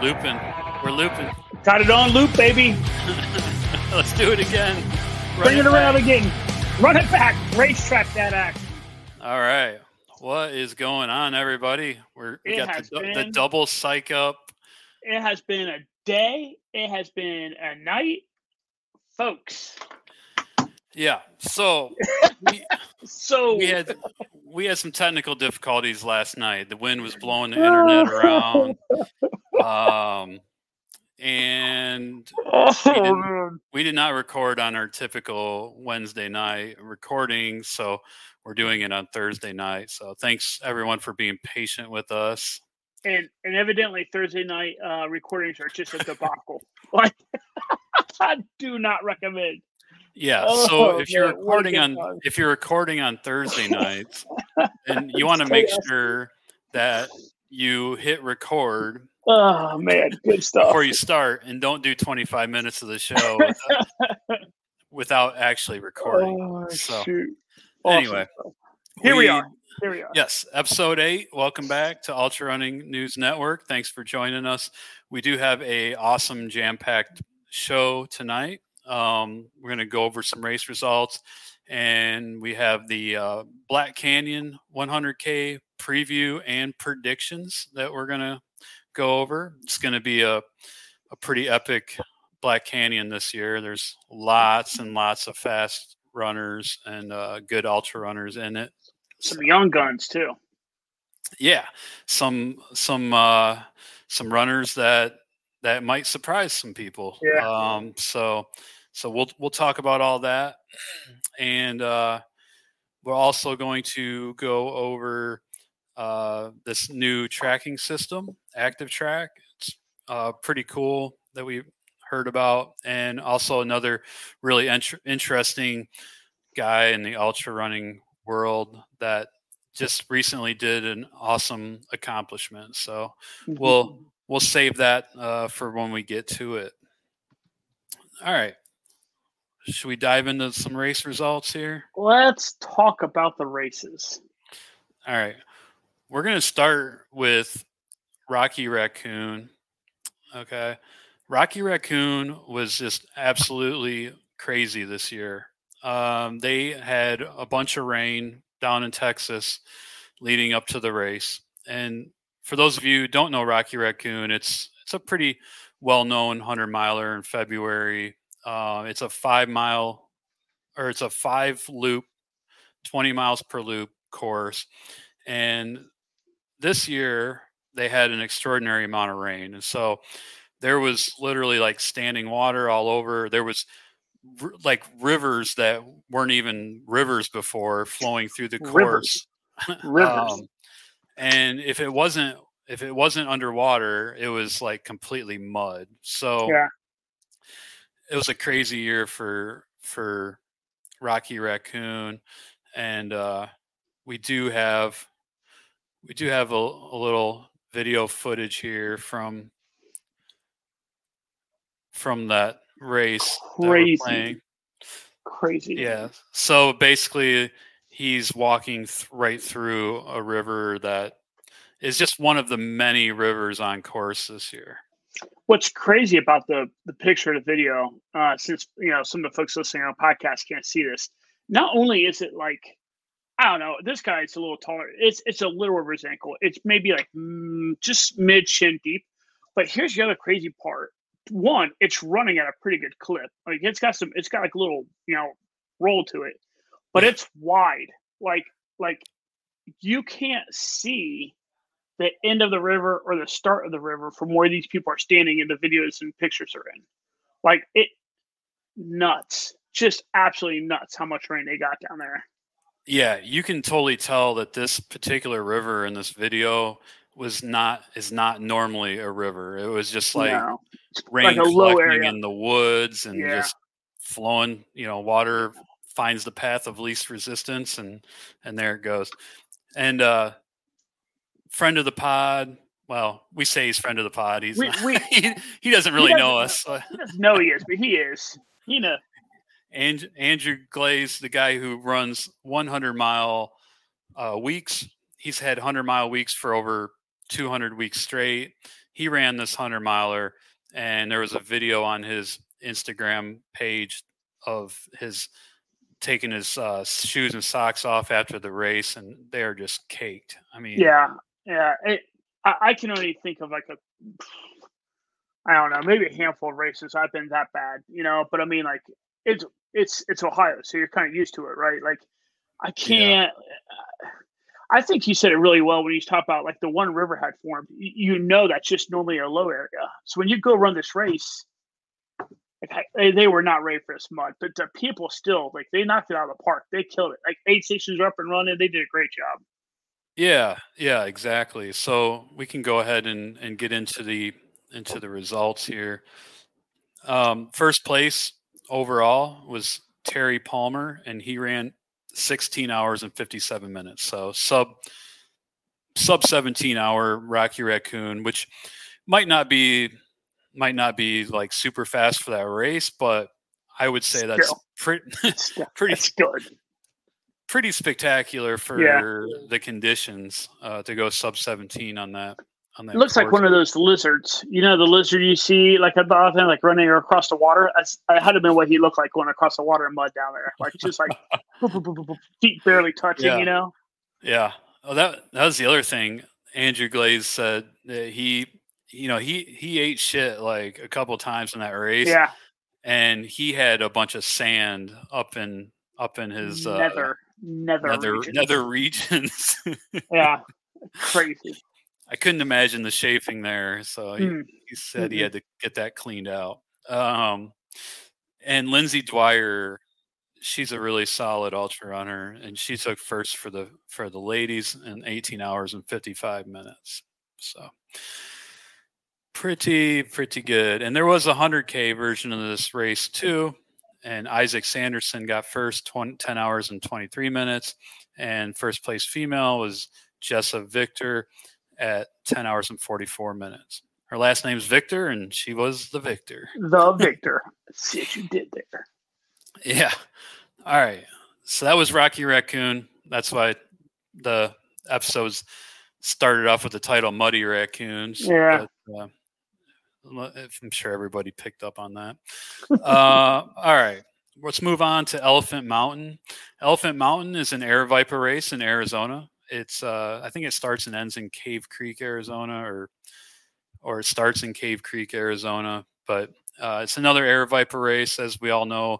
We're looping. We're looping. Got it on loop, baby. Let's do it again. Run Bring it, it around again. Run it back. Racetrack that act. All right. What is going on, everybody? We're, we it got the, been, the double psych up. It has been a day. It has been a night. Folks, yeah. So we, so we had we had some technical difficulties last night. The wind was blowing the internet around. Um, and oh, we, did, we did not record on our typical Wednesday night recording, so we're doing it on Thursday night. So thanks everyone for being patient with us. And and evidently Thursday night uh, recordings are just a debacle. like I do not recommend. Yeah. Oh, so if you're recording on if you're recording on Thursday nights, and you want to make sure that you hit record. Oh man, good stuff. Before you start, and don't do 25 minutes of the show without, without actually recording. Oh, so shoot. anyway, here we, we are. Here we are. Yes, episode eight. Welcome back to Ultra Running News Network. Thanks for joining us. We do have a awesome jam-packed show tonight. Um, we're going to go over some race results, and we have the uh, Black Canyon 100K preview and predictions that we're going to go over. It's going to be a, a pretty epic Black Canyon this year. There's lots and lots of fast runners and uh, good ultra runners in it. Some young guns too. Yeah, some some uh, some runners that that might surprise some people. Yeah. Um, so so we'll we'll talk about all that, and uh, we're also going to go over uh, this new tracking system, Active Track. It's uh, pretty cool that we heard about, and also another really int- interesting guy in the ultra running world that just recently did an awesome accomplishment. So mm-hmm. we'll we'll save that uh, for when we get to it. All right. Should we dive into some race results here? Let's talk about the races. All right. We're going to start with Rocky Raccoon. Okay. Rocky Raccoon was just absolutely crazy this year. Um, they had a bunch of rain down in Texas leading up to the race. And for those of you who don't know Rocky Raccoon, it's it's a pretty well known 100 miler in February. Uh, it's a five mile or it's a five loop, 20 miles per loop course. And this year they had an extraordinary amount of rain. And so there was literally like standing water all over. There was r- like rivers that weren't even rivers before flowing through the course. Rivers. rivers. um, and if it wasn't if it wasn't underwater, it was like completely mud. So yeah it was a crazy year for for Rocky Raccoon, and uh, we do have we do have a, a little video footage here from from that race. Crazy, crazy. Yeah. So basically, he's walking th- right through a river that is just one of the many rivers on course this year what's crazy about the the picture of the video, uh, since you know some of the folks listening on podcast can't see this, not only is it like I don't know, this guy is a little taller. It's it's a little over his ankle. It's maybe like mm, just mid shin deep. But here's the other crazy part. One, it's running at a pretty good clip. Like it's got some, it's got like a little, you know, roll to it, but it's wide. Like like you can't see the end of the river or the start of the river from where these people are standing in the videos and pictures are in. Like it nuts. Just absolutely nuts how much rain they got down there. Yeah, you can totally tell that this particular river in this video was not is not normally a river. It was just like no. rain like collecting in the woods and yeah. just flowing, you know, water finds the path of least resistance and and there it goes. And uh friend of the pod. Well, we say he's friend of the pod. He's we, we, he, he, doesn't really he doesn't know, us. He doesn't know he is, but he is. You know. And Andrew Glaze, the guy who runs 100 mile uh, weeks, he's had 100 mile weeks for over 200 weeks straight. he ran this hundred miler, and there was a video on his Instagram page of his taking his uh, shoes and socks off after the race, and they're just caked. I mean, yeah, yeah. It, I, I can only think of like a, I don't know, maybe a handful of races I've been that bad, you know. But I mean, like it's it's it's Ohio, so you're kind of used to it, right? Like I can't. Yeah. I think he said it really well when he's talking about like the one river had formed. You, you know that's just normally a low area. So when you go run this race, like, they were not ready for this mud, but the people still like they knocked it out of the park. They killed it. Like aid stations are up and running. They did a great job. Yeah, yeah, exactly. So we can go ahead and, and get into the into the results here. Um, first place overall was Terry Palmer, and he ran 16 hours and 57 minutes. So sub sub 17 hour Rocky Raccoon, which might not be might not be like super fast for that race, but I would say that's pretty pretty good. Pretty spectacular for yeah. the conditions uh, to go sub 17 on that. On that it looks like one of those lizards. You know, the lizard you see like at the often like running across the water. That's, that had to been what he looked like going across the water and mud down there. Like just like feet barely touching, yeah. you know? Yeah. Oh, that that was the other thing. Andrew Glaze said that he you know, he he ate shit like a couple times in that race. Yeah. And he had a bunch of sand up in up in his nether uh, nether nether, regions. nether regions. yeah. Crazy. I couldn't imagine the chafing there, so he, mm. he said mm-hmm. he had to get that cleaned out. Um, and Lindsay Dwyer, she's a really solid ultra runner, and she took first for the for the ladies in 18 hours and 55 minutes. So pretty pretty good. And there was a 100k version of this race too. And Isaac Sanderson got first 20, 10 hours and 23 minutes. And first place female was Jessa Victor at 10 hours and 44 minutes. Her last name's Victor, and she was the victor. The victor. See what you did there. Yeah. All right. So that was Rocky Raccoon. That's why the episodes started off with the title Muddy Raccoons. Yeah. But, uh, I'm sure everybody picked up on that. uh, all right, let's move on to Elephant Mountain. Elephant Mountain is an Aravaipa race in Arizona. It's uh, I think it starts and ends in Cave Creek, Arizona, or or it starts in Cave Creek, Arizona. But uh, it's another Aravaipa race. As we all know,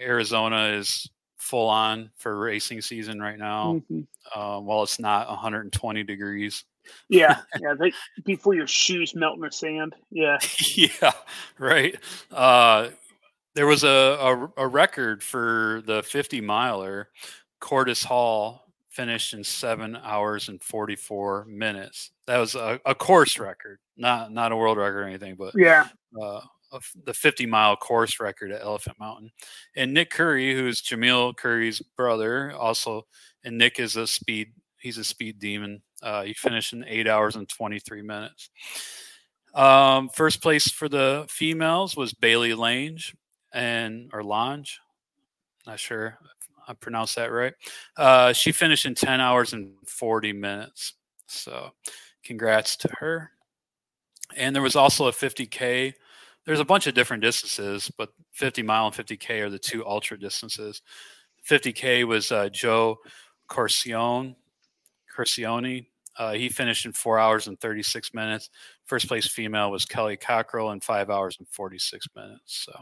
Arizona is full on for racing season right now. Mm-hmm. Uh, while it's not 120 degrees yeah, yeah. They, before your shoes melt in the sand. Yeah. yeah. Right. Uh, there was a, a, a record for the 50 miler. Cordis Hall finished in seven hours and 44 minutes. That was a, a course record, not not a world record or anything, but yeah. Uh, the 50 mile course record at Elephant Mountain. And Nick Coury, who's Jamil Coury's brother, also, and Nick is a speed, he's a speed demon. Uh, he finished in eight hours and 23 minutes. Um, first place for the females was Bailey Lange and or Lange, not sure if I pronounced that right. Uh, she finished in 10 hours and 40 minutes. So, congrats to her. And there was also a 50k. There's a bunch of different distances, but 50 mile and 50k are the two ultra distances. 50k was uh, Joe Corcione Corcione. Uh, he finished in four hours and 36 minutes. First place female was Kelly Cockrell in five hours and 46 minutes. So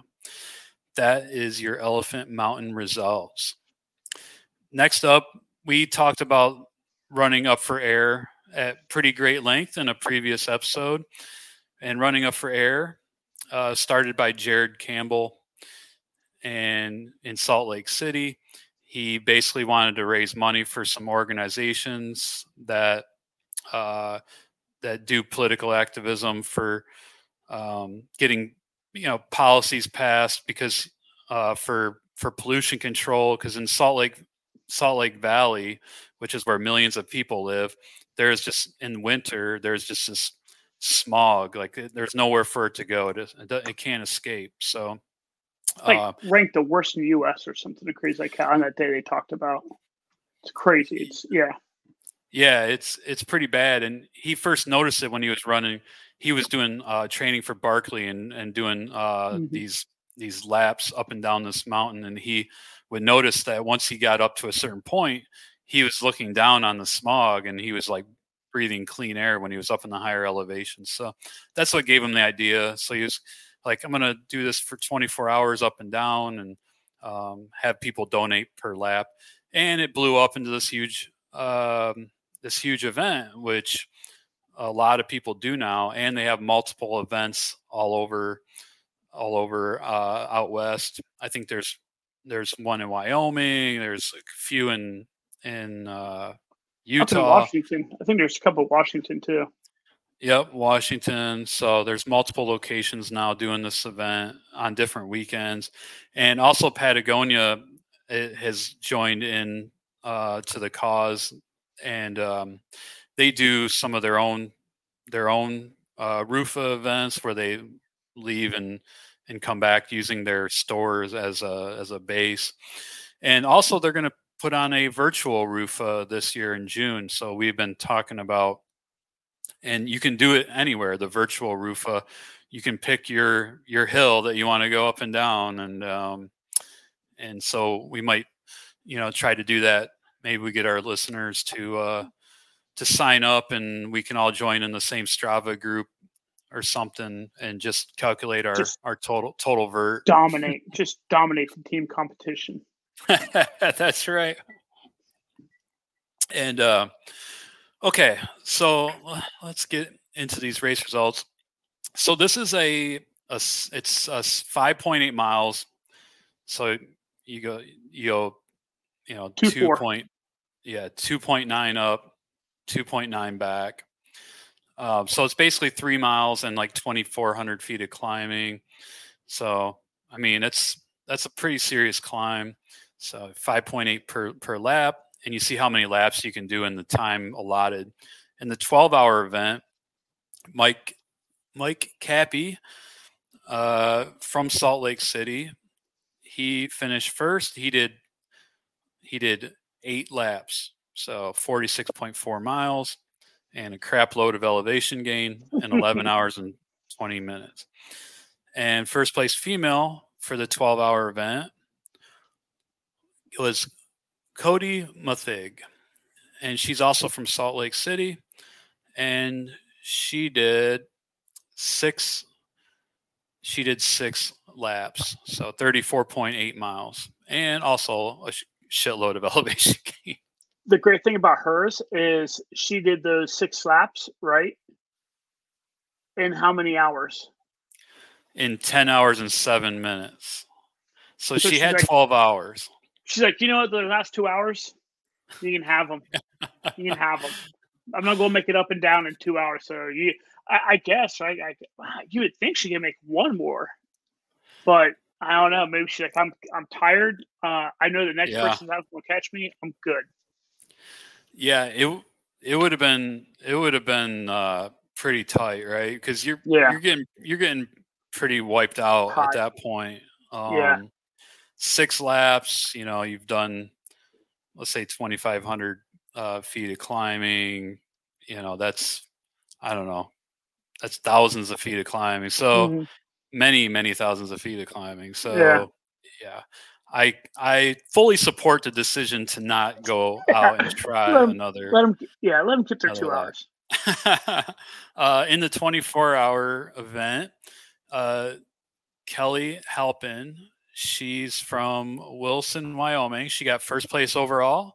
that is your Elephant Mountain results. Next up, we talked about running up for air at pretty great length in a previous episode. And running up for air uh, started by Jared Campbell and in Salt Lake City he basically wanted to raise money for some organizations that uh, that do political activism for um, getting you know policies passed because uh, for for pollution control because in Salt Lake Salt Lake Valley, which is where millions of people live, there's just in winter there's just this smog like there's nowhere for it to go. It, it can't escape. So like uh, ranked the worst in the U.S. or something crazy like that on that day they talked about. It's crazy. It's yeah. Yeah, it's it's pretty bad. And he first noticed it when he was running. He was doing uh, training for Barkley and and doing uh, mm-hmm. these these laps up and down this mountain. And he would notice that once he got up to a certain point, he was looking down on the smog and he was like breathing clean air when he was up in the higher elevations. So that's what gave him the idea. So he was like, I'm going to do this for 24 hours up and down and um, have people donate per lap. And it blew up into this huge, um, this huge event, which a lot of people do now. And they have multiple events all over, all over uh, out west. I think there's there's one in Wyoming. There's a few in in uh, Utah, in Washington. I think there's a couple Washington too. Yep, Washington. So there's multiple locations now doing this event on different weekends, and also Patagonia has joined in uh, to the cause, and um, they do some of their own their own uh, RUFA events where they leave and and come back using their stores as a as a base, and also they're going to put on a virtual RUFA this year in June. So we've been talking about and you can do it anywhere. The virtual RUFA, you can pick your your hill that you want to go up and down, and um, and so we might, you know, try to do that. Maybe we get our listeners to uh, to sign up, and we can all join in the same Strava group or something, and just calculate our just our total total vert. Dominate, just dominate the team competition. That's right. And uh, Okay, so let's get into these race results. So this is a, a it's a 5.8 miles. So you go you go you know two, two point yeah 2.9 up, 2.9 back. Um, so it's basically three miles and like 2,400 feet of climbing. So I mean it's that's a pretty serious climb. So 5.8 per per lap and you see how many laps you can do in the time allotted. In the 12 hour event, Mike Mike Cappy uh, from Salt Lake City, he finished first. He did he did eight laps, so 46.4 miles, and a crap load of elevation gain in 11 hours and 20 minutes. And first place female for the 12 hour event was Cody Mathig, and she's also from Salt Lake City, and she did six. She did six laps, so thirty-four point eight miles, and also a shitload of elevation gain. The great thing about hers is she did those six laps right in how many hours? In ten hours and seven minutes. So, so she had like, twelve hours. She's like, you know what? The last two hours, you can have them. you can have them. I'm not going to make it up and down in two hours. So you, I, I guess, right? I, you would think she can make one more, but I don't know. Maybe she's like, I'm, I'm tired. Uh, I know the next yeah. person's going to catch me. I'm good. Yeah, it it would have been it would have been uh, pretty tight, right? Because you're yeah. you're getting you're getting pretty wiped out Hot. at that point. Um, yeah six laps, you know, you've done, let's say 2,500 uh, feet of climbing, you know, that's, I don't know, that's thousands of feet of climbing. So mm-hmm. many, many thousands of feet of climbing. So, yeah. yeah. I I fully support the decision to not go out and try let another. Let them, yeah, let them get their two lap. hours. uh, in the 24 hour event, uh, Kelly Halpin She's from Wilson, Wyoming. She got first place overall,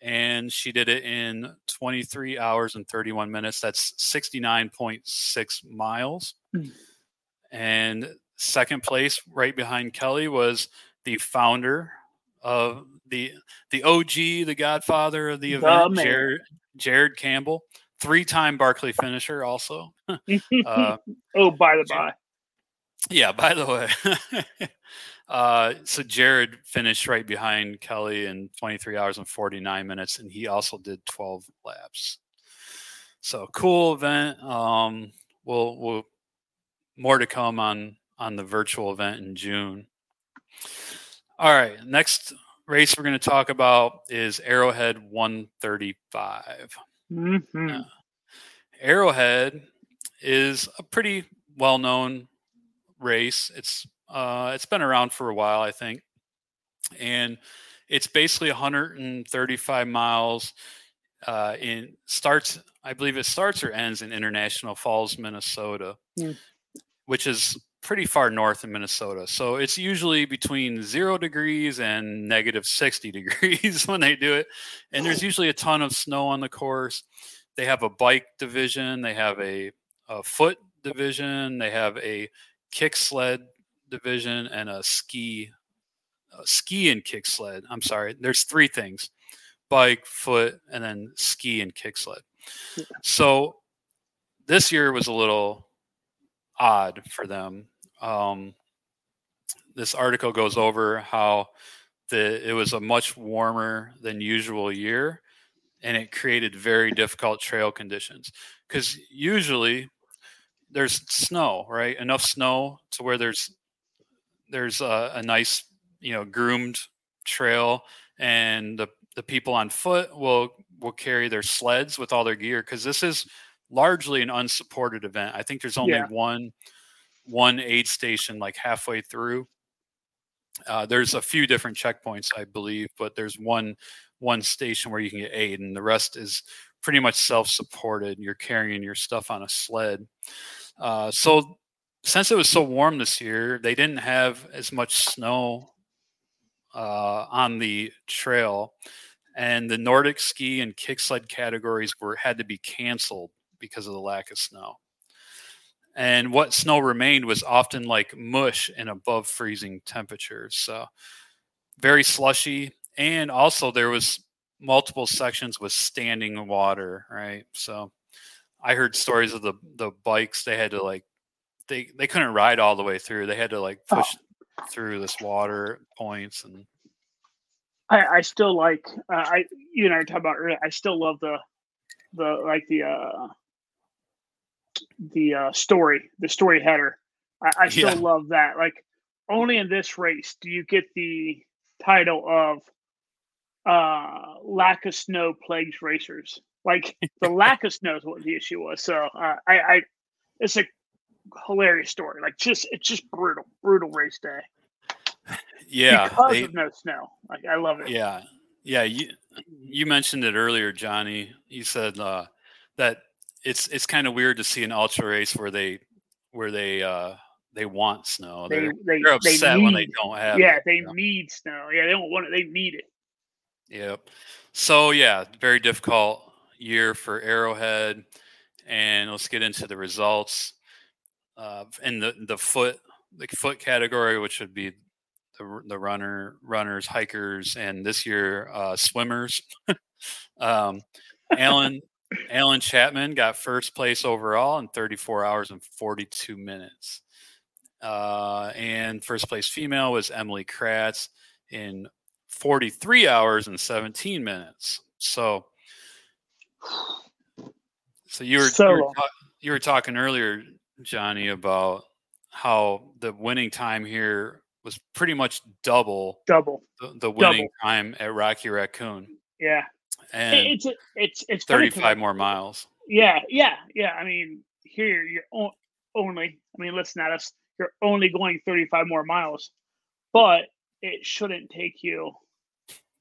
and she did it in 23 hours and 31 minutes. That's 69.6 miles. Mm. And second place, right behind Kelly, was the founder of the the OG, the Godfather of the event, oh, Jared Jared Campbell, three time Barkley finisher, also. uh, oh, by the by. Yeah, by the way. uh, so Jared finished right behind Kelly in 23 hours and 49 minutes, and he also did 12 laps. So cool event. Um, we'll we'll more to come on on the virtual event in June. All right, next race we're going to talk about is Arrowhead 135. Mm-hmm. Uh, Arrowhead is a pretty well-known race. It's uh, it's been around for a while, I think, and it's basically 135 miles. Uh, in starts, I believe it starts or ends in International Falls, Minnesota, mm. which is pretty far north in Minnesota. So it's usually between zero degrees and negative 60 degrees when they do it. And there's usually a ton of snow on the course. They have a bike division, they have a, a foot division, they have a kick sled division, and a ski. A ski and kick sled. I'm sorry. There's three things bike, foot, and then ski and kick sled. So this year was a little odd for them. Um, this article goes over how the it was a much warmer than usual year, and it created very difficult trail conditions. Because usually there's snow, right? Enough snow to where there's there's a, a nice, you know, groomed trail, and the the people on foot will will carry their sleds with all their gear because this is largely an unsupported event. I think there's only yeah. one one aid station like halfway through. Uh, there's a few different checkpoints, I believe, but there's one one station where you can get aid, and the rest is pretty much self-supported. You're carrying your stuff on a sled. Uh, so, since it was so warm this year, they didn't have as much snow uh, on the trail, and the Nordic ski and kick sled categories were had to be canceled because of the lack of snow. And what snow remained was often like mush and above freezing temperatures. So very slushy. And also there was multiple sections with standing water, right? So I heard stories of the the bikes they had to like they they couldn't ride all the way through. They had to like oh. push oh. through this water points and I, I still like uh, I you and I talked about earlier. I still love the the like the uh the uh, story, the story header. I, I still yeah. love that. Like only in this race do you get the title of uh, lack of snow plagues racers. Like the lack knows what the issue was. So uh, I, I, it's a hilarious story. Like just it's just brutal, brutal race day. Yeah, because they, of no snow. Like I love it. Yeah, yeah. You you mentioned it earlier, Johnny. You said uh, that it's it's kind of weird to see an ultra race where they where they uh they want snow. They, they're, they, are upset they need, when they don't have. Yeah, it, they you know? need snow. Yeah, they don't want it. They need it. Yep. So yeah, very difficult year for Arrowhead, and let's get into the results. Uh, in the the foot the foot category, which would be the the runner runners, hikers, and this year uh, swimmers. um, Alan Alan Chapman got first place overall in 34 hours and 42 minutes. Uh, and first place female was Emily Kratz in 43 hours and 17 minutes. So, so you were, so, you, were you were talking earlier, Johnny, about how the winning time here was pretty much double double the, the winning double. time at Rocky Raccoon. Yeah, and it's it's it's 35 more miles. Yeah, yeah, yeah. I mean, here you're only. I mean, listen at us. You're only going 35 more miles, but it shouldn't take you.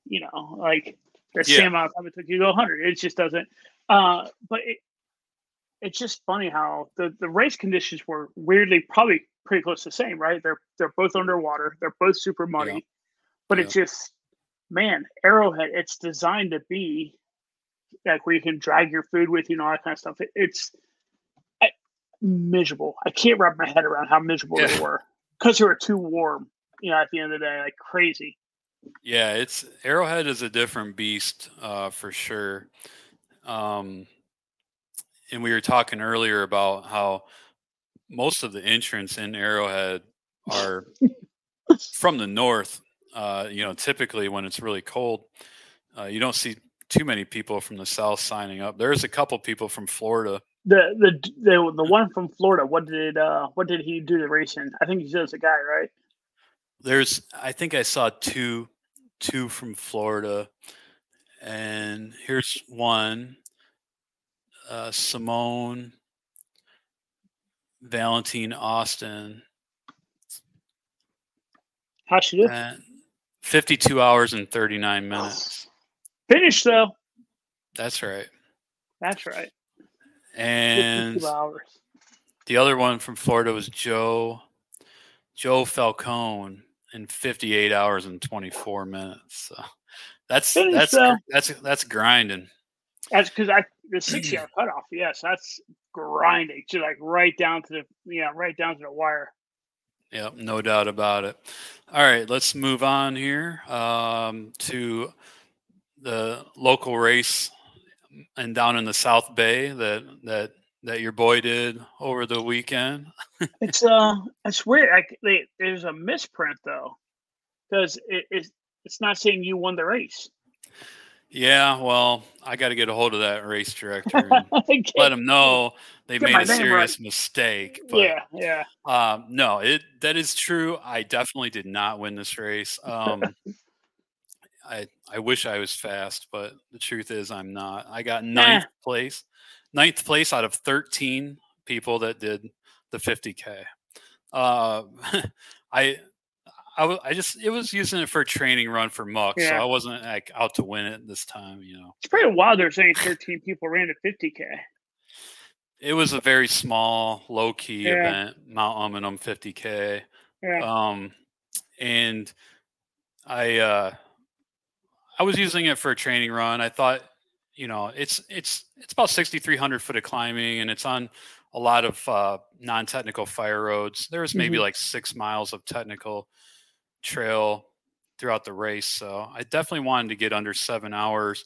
You know, like the yeah. same amount of time it took you to go 100. It just doesn't. Uh, but it, it's just funny how the the race conditions were weirdly probably pretty close to the same, right? They're they're both underwater. They're both super muddy, yeah. but yeah. it's just man, Arrowhead, it's designed to be like where you can drag your food with you and all that kind of stuff. It, it's I, miserable. I can't wrap my head around how miserable yeah. they were because they were too warm. You know, at the end of the day, like crazy. Yeah, it's Arrowhead is a different beast uh, for sure. Um, and we were talking earlier about how most of the entrants in Arrowhead are from the north uh, you know, typically when it's really cold, uh, you don't see too many people from the south signing up. There's a couple people from Florida. The the the the one from Florida. What did uh what did he do the racing? I think he's just a guy, right? There's I think I saw two two from Florida, and here's one. Uh, Simone Valentine Austin. How she do? 52 hours and 39 minutes. Finished though. That's right. That's right. And 52 hours. the other one from Florida was Joe Joe Falcone in 58 hours and 24 minutes. So that's that's though. that's that's grinding. That's because I the six hour cutoff. Yes, that's grinding. to like right down to the yeah, right down to the wire. Yep, no doubt about it. All right, let's move on here um, to the local race and down in the South Bay that that that your boy did over the weekend. It's uh, it's weird. Like they, there's a misprint though, because it, it's it's not saying you won the race. Yeah, well, I got to get a hold of that race director and let him know they Get made a serious mistake. But yeah, yeah. Um, no, it that is true. I definitely did not win this race. Um, I I wish I was fast, but the truth is I'm not. I got ninth place, ninth place out of thirteen people that did the 50k. Uh, I. I, wa- I just it was using it for a training run for muck, so I wasn't like out to win it this time. You know, It's pretty wild. They're saying 13 people ran a 50k. it was a very small, low key Yeah. event, Mount Umunhum 50k. Yeah. um and i uh i was using it for a training run i thought you know it's it's it's about 6300 foot of climbing and it's on a lot of uh non-technical fire roads there was maybe Mhm. like six miles of technical trail throughout the race so i definitely wanted to get under seven hours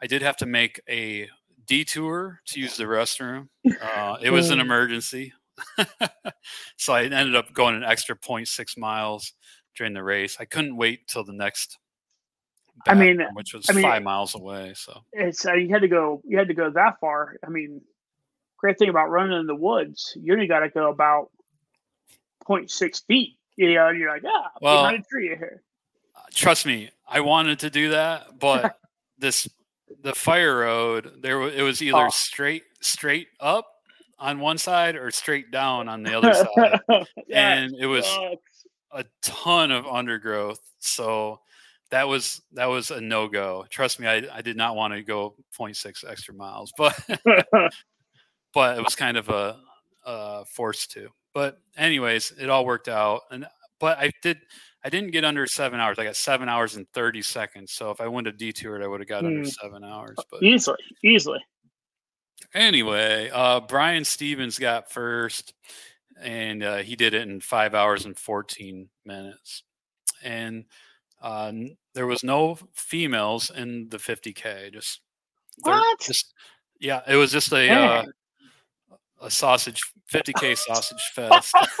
i did have to make a detour to use the restroom uh, it was an emergency so I ended up going an extra 0.6 miles during the race. I couldn't wait till the next. I mean- which was I mean- five miles away. So It's uh, you had to go. You had to go that far. I mean, great thing about running in the woods, you only got to go about 0.6 feet. You know, you're like, ah, Well- behind a tree here. uh, trust me, I wanted to do that, but this the fire road there it was either Oh. straight straight up on one side or straight down on the other side, and it was sucks. a ton of undergrowth. So that was that was a no go. Trust me, I, I did not want to go 0.6 extra miles, but but it was kind of a, a force to. But anyways, it all worked out, and but I did I didn't get under seven hours. I got seven hours and thirty seconds. So if I went to detoured, I would have got under Hmm. seven hours. But easily, easily. anyway, uh, Brian Stevens got first, and uh, he did it in five hours and 14 minutes. And uh, there was no females in the 50K. Just, What? just yeah, it was just a uh, a sausage 50K sausage fest.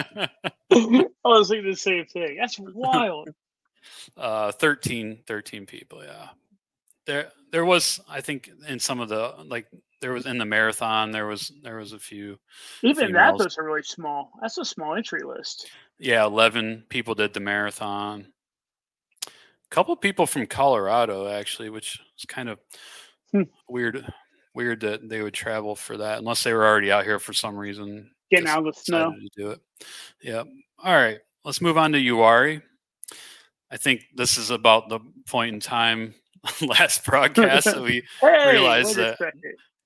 I was thinking the same thing. That's wild. uh 13 13 people yeah there there was i think in some of the like there was in the marathon there was there was a few Even that Females. those are really small. That's a small entry list. yeah 11 people did the marathon couple people from colorado actually which is kind of Hmm. weird weird that they would travel for that unless they were already out here for some reason Getting out of the snow. to do it yeah all right let's move on to Uwharrie i think this is about the point in time last broadcast that we Hey, realize wait a that-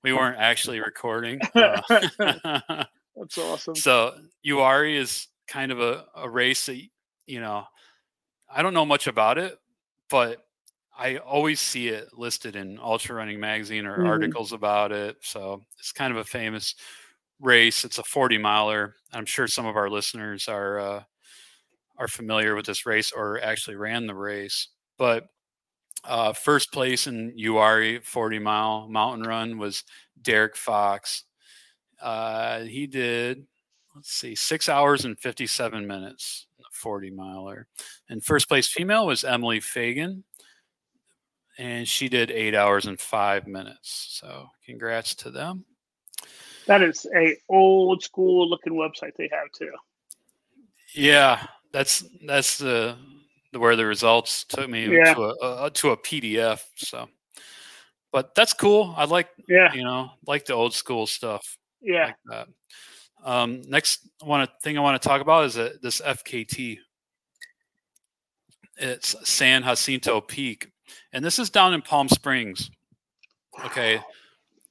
we weren't actually recording Uh, That's awesome. so Uwharrie is kind of a, a race that you know i don't know much about it but i always see it listed in ultra running magazine or Mhm. articles about it so it's kind of a famous race it's a 40 miler i'm sure some of our listeners are uh, are familiar with this race or actually ran the race but uh, first place in Uwharrie 40 mile mountain run was derek fox uh, he did let's see, six hours and 57 minutes, 40 miler. And first place female was Emily Fagan. And she did eight hours and five minutes. So congrats to them. That is a old school looking website they have too. Yeah, that's that's the where the results took me Yeah. to a, a to a PDF. So, but that's cool. I like Yeah, you know like the old school stuff yeah. like. Um, next one thing I want to talk about is uh this FKT. It's San Jacinto Peak, and this is down in Palm Springs. Okay,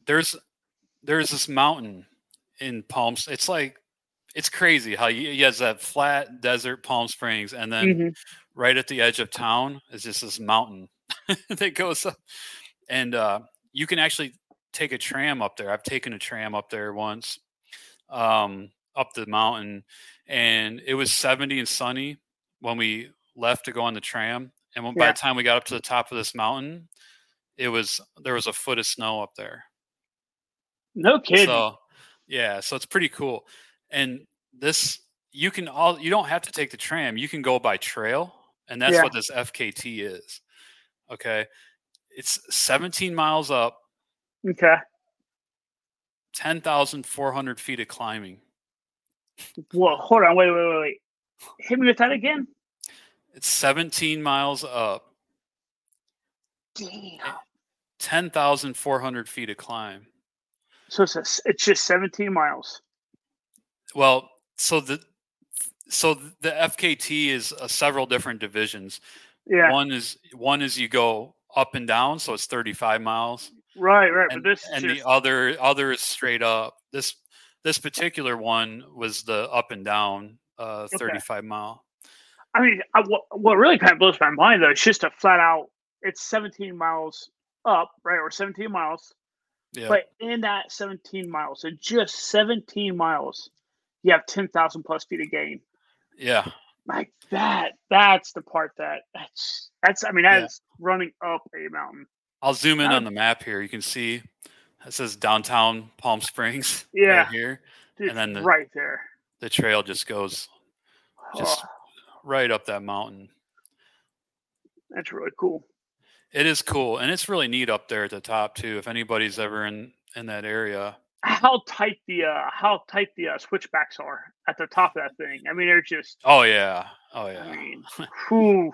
there's there's this mountain in Palm. It's like it's crazy how you, you has that flat desert Palm Springs, and then Mhm. right at the edge of town is just this mountain that goes up, and uh, you can actually take a tram up there. I've taken a tram up there once, um, up the mountain, and it was 70 and sunny when we left to go on the tram. And when, by the time we got up to the top of this mountain, it was there was a foot of snow up there. No kidding. So yeah, so it's pretty cool. And this you can all you don't have to take the tram. You can go by trail, and that's Yeah. what this FKT is. Okay. It's 17 miles up, okay. 10,400 feet of climbing. Whoa, hold on. Wait, wait, wait, wait. Hit me with that again. It's 17 miles up, Damn. 10,400 feet of climb. So it's, a it's just 17 miles. Well, so the so the FKT is uh, several different divisions. Yeah. One is one is you go up and down, so it's 35 miles. Right, right. and, but this and just, the other other is straight up. This this particular one was the up and down uh, 35 mile. I mean, I, what, what really kind of blows my mind though, it's just a flat out. It's 17 miles up, right, or 17 miles. Yeah, But in that 17 miles, so just 17 miles, you have 10,000 plus feet of gain. yeah, Like that, that's the part that that's that's. I mean, Yeah. that's running up a mountain. I'll zoom in I- on the map here. You can see it says downtown Palm Springs Yeah, right here. dude, and then the- right there. The trail just goes Just- Oh, right up that mountain. that's really cool. It is cool, and it's really neat up there at the top too. If anybody's ever in in that area, How tight the uh, how tight the uh, switchbacks are at the top of that thing. I mean, they're just. oh yeah, oh I yeah, mean, whew.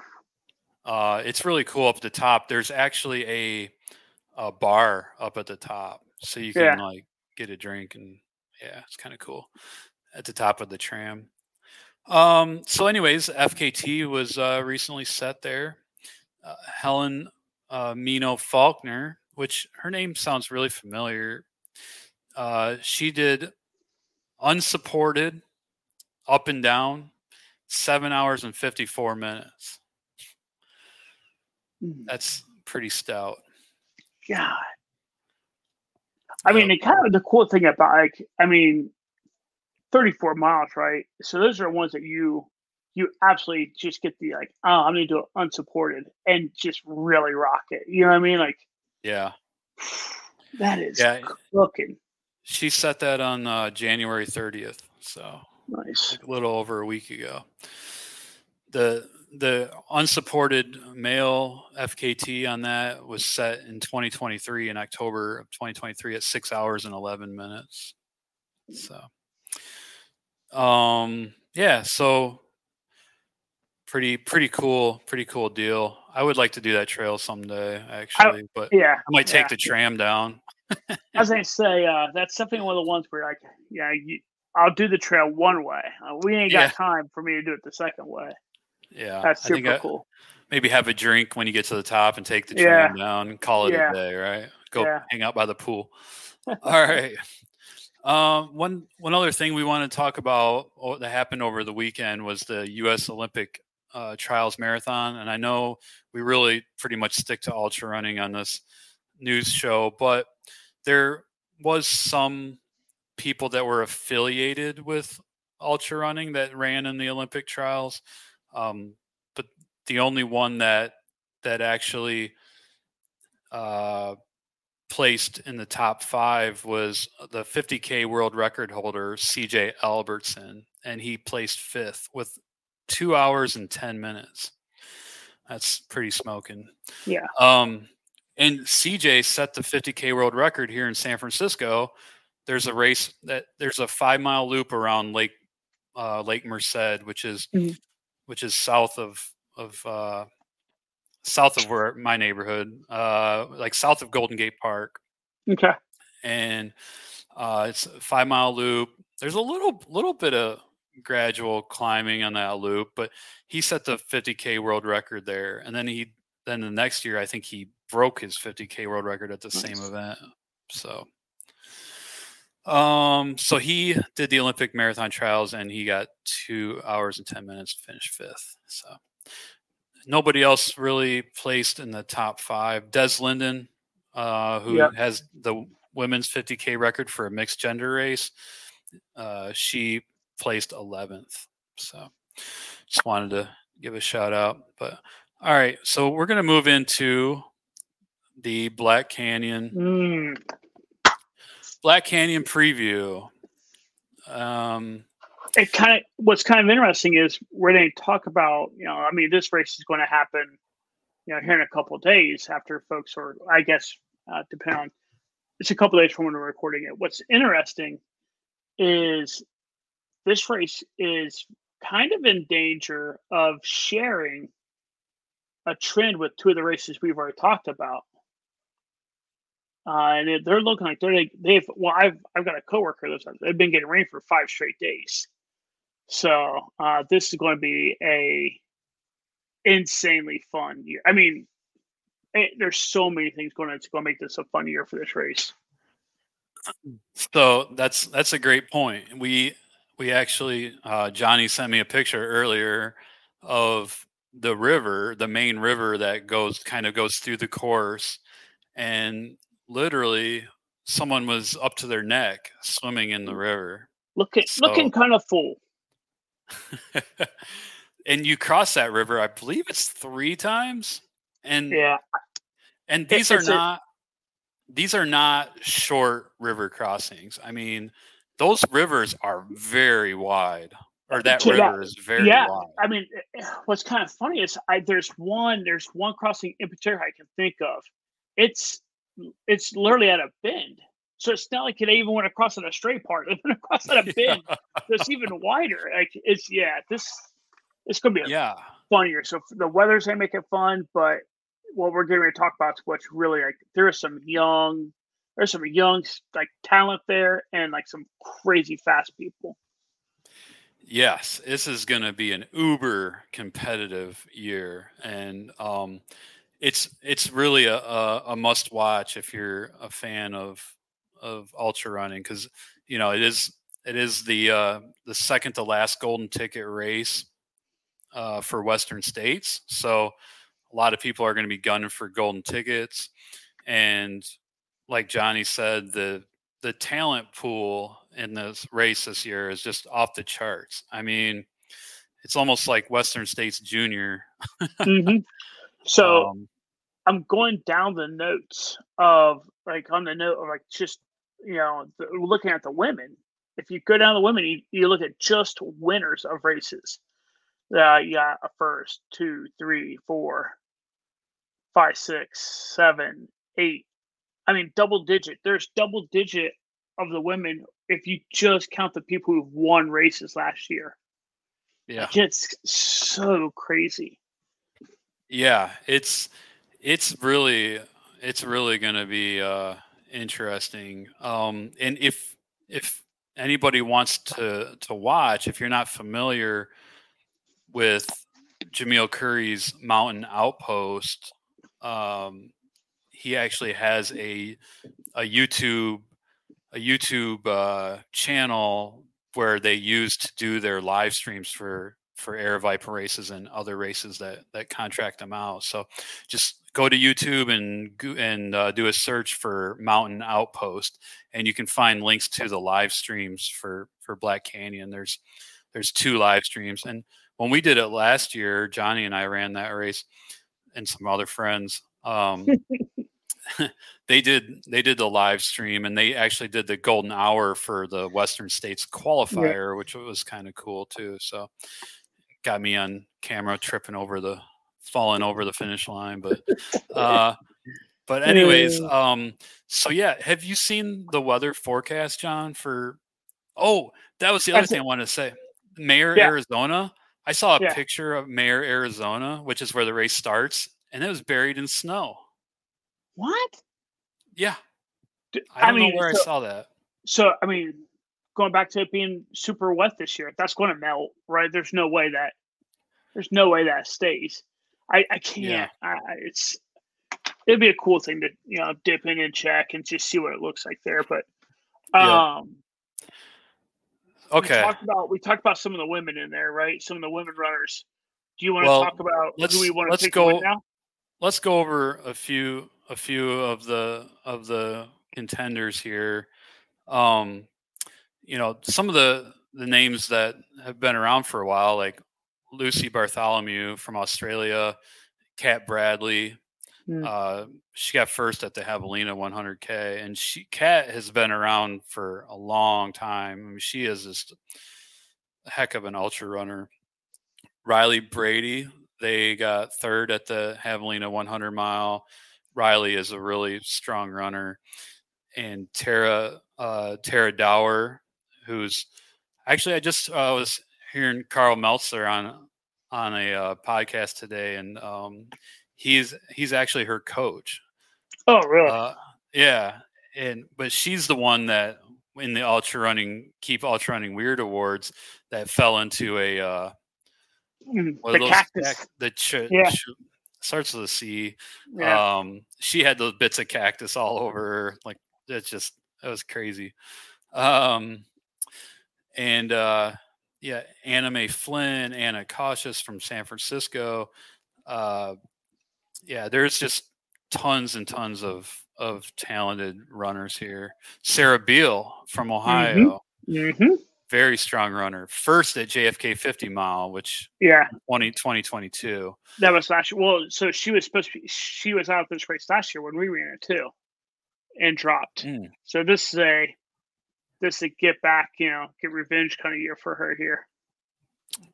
Uh, it's really cool up at the top. There's actually a a bar up at the top, so you can Yeah. like get a drink, and yeah, it's kind of cool at the top of the tram. Um, so, anyways, FKT was uh, recently set there. Uh, Helen uh, Mino Faulkner, which her name sounds really familiar. Uh, she did unsupported, up and down, seven hours and 54 minutes. Mm, That's pretty stout. God. I mean, kind of the cool thing about like, I mean, 34 miles, right? So those are ones that you you absolutely just get the like, oh, I'm gonna do it unsupported and just really rock it. You know what I mean? Like Yeah. that is Yeah. cooking. She set that on uh, January 30th. So Nice. a little over a week ago. The the unsupported male FKT on that was set in 2023 in October of 2023 at six hours and 11 minutes. So, um, yeah, so pretty pretty cool, pretty cool deal. I would like to do that trail someday, actually, but Yeah. I might take yeah. the tram down. As I say uh, that's definitely one of the ones where like, yeah, you, I'll do the trail one way. Uh, we ain't got Yeah. time for me to do it the second way. Yeah, That's I super I- cool. maybe have a drink when you get to the top and take the Yeah. down and call it Yeah. a day, right? Go Yeah. hang out by the pool. All right. Um, one one other thing we want to talk about oh, that happened over the weekend was the U.S. Olympic uh, Trials Marathon, and I know we really pretty much stick to ultra running on this news show, but there was some people that were affiliated with ultra running that ran in the Olympic trials. Um, but the only one that that actually uh, placed in the top five was the 50k world record holder CJ Albertson, and he placed fifth with two hours and 10 minutes. That's pretty smoking. Yeah. Um, and CJ set the 50k world record here in San Francisco. There's a race that there's a five mile loop around Lake uh, Lake Merced, which is Mhm. Which is south of of uh, south of where my neighborhood, uh, like south of Golden Gate Park. Okay. And uh, it's a five mile loop. There's a little little bit of gradual climbing on that loop, but he set the 50k world record there, and then he then the next year I think he broke his 50k world record at the nice. same event. So, um, so he did the Olympic marathon trials, and he got two hours and ten minutes to finish fifth. So nobody else really placed in the top five. Des Linden, uh, who yep. has the women's 50k record for a mixed gender race, uh, she placed 11th. So just wanted to give a shout out. But all right, so we're going to move into the Black Canyon. Mm. Black Canyon preview. Um, it kind of what's kind of interesting is where they talk about you know I mean this race is going to happen you know here in a couple days after folks are I guess uh, depend on it's a couple days from when we're recording it. What's interesting is this race is kind of in danger of sharing a trend with two of the races we've already talked about. Uh, and they're looking like they're they've well I've I've got a coworker that's they've been getting rain for five straight days. So uh, this is going to be a insanely fun year. I mean, it, there's so many things going on. It's going to make this a fun year for this race. So that's that's a great point. We we actually uh, Johnny sent me a picture earlier of the river, the main river that goes kind of goes through the course, and literally someone was up to their neck swimming in the river. Looking so, looking kind of full. and you cross that river, I believe it's three times. And yeah, and these are not a, these are not short river crossings. I mean, those rivers are very wide, or that river is very yeah, wide. I mean, eh, what's kind of funny is I, there's one there's one crossing in particular I can think of. It's it's literally at a bend. So it's not like it even went across at a straight part. It went across at a bend that's even wider. Like it's yeah, this it's gonna be a yeah funnier. So the weather's gonna make it fun, but what we're getting to talk about is what's really like there is some young there's some young like talent there and like some crazy fast people. Yes, this is going to be an uber competitive year, and um, it's it's really a, a, a must watch if you're a fan of of ultra running because you know it is it is the uh, the second to last golden ticket race uh, for Western states. So a lot of people are going to be gunning for golden tickets, and like Johnny said, the the talent pool in this race this year is just off the charts. I mean, it's almost like Western States Junior. mm-hmm. So um, I'm going down the notes of like on the note of like just you know the, looking at the women. If you go down the women, you, you look at just winners of races. Uh, got a first, two, three, four, five, six, seven, eight. I mean, double digit. There's double digit of the women if you just count the people who've won races last year. Yeah, it's so crazy. Yeah, it's it's really it's really going to be uh, interesting. Um, and if if anybody wants to to watch, if you're not familiar with Jamil Coury's Mountain Outpost, um, he actually has a a YouTube a YouTube uh, channel where they use to do their live streams for for Aravaipa races and other races that that contract them out. So just go to YouTube and and uh, do a search for Mountain Outpost, and you can find links to the live streams for for Black Canyon. There's there's two live streams, and when we did it last year, Johnny and I ran that race, and some other friends. Um, they did they did the live stream and they actually did the golden hour for the Western States qualifier, yeah. which was kind of cool too. So got me on camera tripping over the falling over the finish line, but uh but anyways, um so yeah, have you seen the weather forecast, John, for oh, that was the other thing I wanted to say. Mayer, yeah. Arizona. I saw a Yeah. picture of Mayer, Arizona, which is where the race starts, and it was buried in snow. What? Yeah, I, don't mean, know where so, I saw that. so I mean, going back to it being super wet this year, that's going to melt, right? There's no way that there's no way that stays. I I can't. Yeah. I, it's it'd be a cool thing to you know dip in and check and just see what it looks like there, but Yeah. um. Okay, We talked about we talked about some of the women in there, right? Some of the women runners. Do you want Well, to talk about let's- who we want let's to go- now? let's go over a few a few of the of the contenders here. Um, you know, some of the the names that have been around for a while, like Lucy Bartholomew from Australia, Kat Bradley. Hmm. Uh, she got first at the Javelina 100K, and she Kat has been around for a long time. I mean, she is just a heck of an ultra runner. Riley Brady, they got third at the Javelina 100 mile. Riley is a really strong runner, and Tara uh, Tara Dower, who's actually I just uh, was hearing Karl Meltzer on on a uh, podcast today, and um, he's he's actually her coach. Oh, really? Uh, yeah, and but she's the one that in the ultra running keep ultra running weird awards that fell into a uh, Mm, the cactus. cac- the ch- Yeah. ch- starts with a C. yeah. Um, she had those bits of cactus all over her. Like it's just that was crazy. Um, and uh, yeah, Anna Mae Flynn, Anna Cautious from San Francisco. Uh, yeah, there's just tons and tons of of talented runners here. Sarah Beal from Ohio, hmm very strong runner. First at JFK 50 mile, which Yeah. 20, 2022. That was last year. Well, so she was supposed to be, she was out of this race last year when we ran it too and dropped. Mm. So this is a, this is a get back, you know, get revenge kind of year for her here.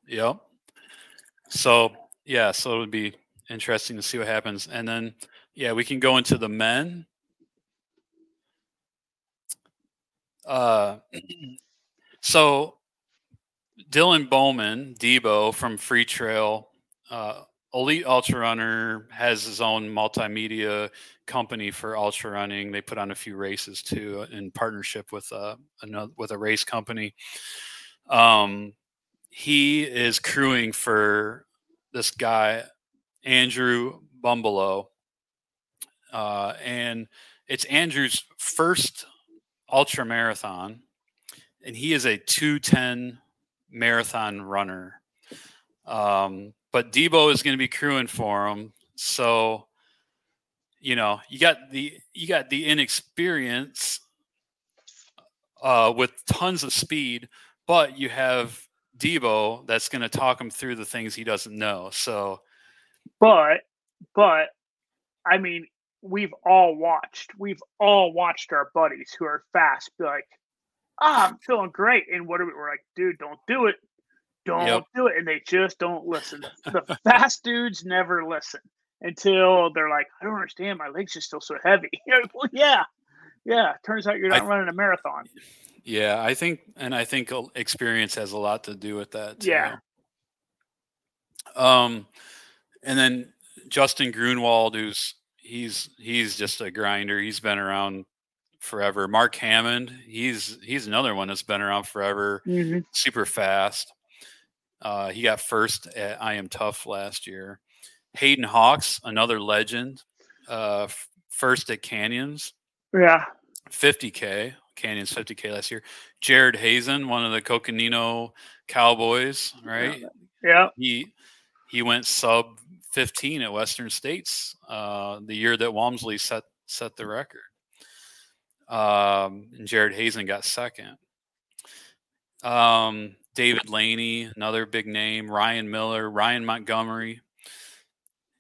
Yep. So yeah, so it would be interesting to see what happens, and then yeah, we can go into the men. Uh, so Dylan Bowman, Debo from Freetrail, uh, elite ultra runner, has his own multimedia company for ultra running. They put on a few races too in partnership with uh, another with a race company. Um, he is crewing for this guy Andrew Bumbalough, uh, and it's Andrew's first ultra marathon, and he is a two ten marathon runner. Um, but Debo is going to be crewing for him, so you know you got the you got the inexperience uh, with tons of speed, but you have Debo that's going to talk him through the things he doesn't know. So But, but, I mean, we've all watched, we've all watched our buddies who are fast be like, ah, I'm feeling great. And what are we, we're like, dude, don't do it. Don't Yep. do it. And they just don't listen. The fast dudes never listen until they're like, I don't understand. My legs are still so heavy. Well, yeah. Yeah. Turns out you're I- not running a marathon. yeah, I think, and I think uh, experience has a lot to do with that. Too. Yeah. Um, and then Justin Grunewald, who's he's he's just a grinder. He's been around forever. Mark Hammond, he's he's another one that's been around forever. Mm-hmm. super fast. Uh, he got first at I Am Tough last year. Hayden Hawks, another legend, uh, first at Canyons, Yeah. 50K, Canyons 50K last year. Jared Hazen, one of the Coconino Cowboys, right? Yeah. He he went sub 15 at Western States uh, the year that Walmsley set set the record. Um, and Jared Hazen got second. Um, David Laney, another big name. Ryan Miller, Ryan Montgomery,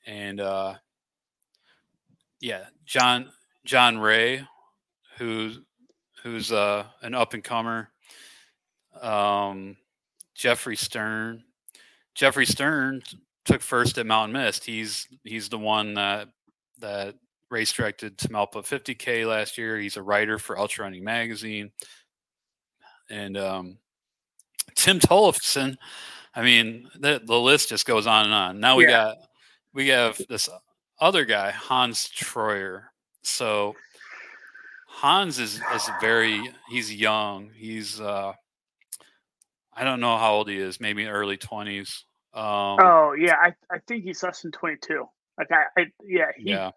and uh, yeah, John John Ray, who's who's uh, an up and comer. Um, Jeffrey Stern. Jeffrey Stern took first at Mountain Mist. He's he's the one that that race directed Tamalpa 50K last year. He's a writer for Ultra Running Magazine. And um, Tim Tollefson, I mean, the the list just goes on and on. Now we Yeah. got we have this other guy, Hans Troyer. So Hans is is very he's young. He's uh I don't know how old he is, maybe early twenties. Um Oh yeah, I I think he's less than twenty two. Like I, I yeah he, yeah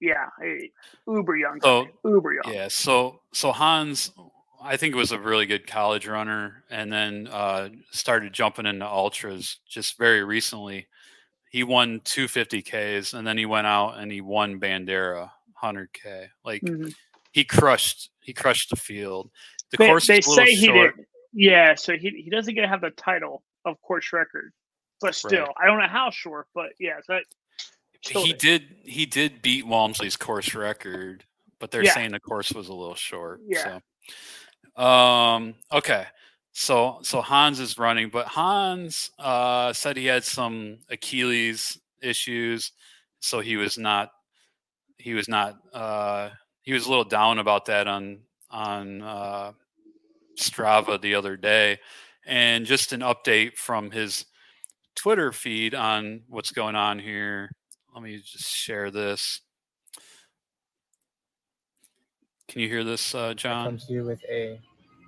yeah. eh, uber young So uber young. yeah, so so Hans I think was a really good college runner and then uh started jumping into ultras just very recently. He won 250Ks and then he went out and he won Bandera 100K. Like Mhm. he crushed he crushed the field. The They, course they say he short. did. Yeah, so he he doesn't get to have the title of course record, but still, I don't know how short, but yeah, so He it. did he did beat Walmsley's course record, but they're Yeah. saying the course was a little short. Yeah. So um okay. So so Hans is running, but Hans uh said he had some Achilles issues, so he was not he was not uh he was a little down about that on on uh Strava the other day. And just an update from his Twitter feed on what's going on here. Let me just share this. Can you hear this, uh, John? comes to you with a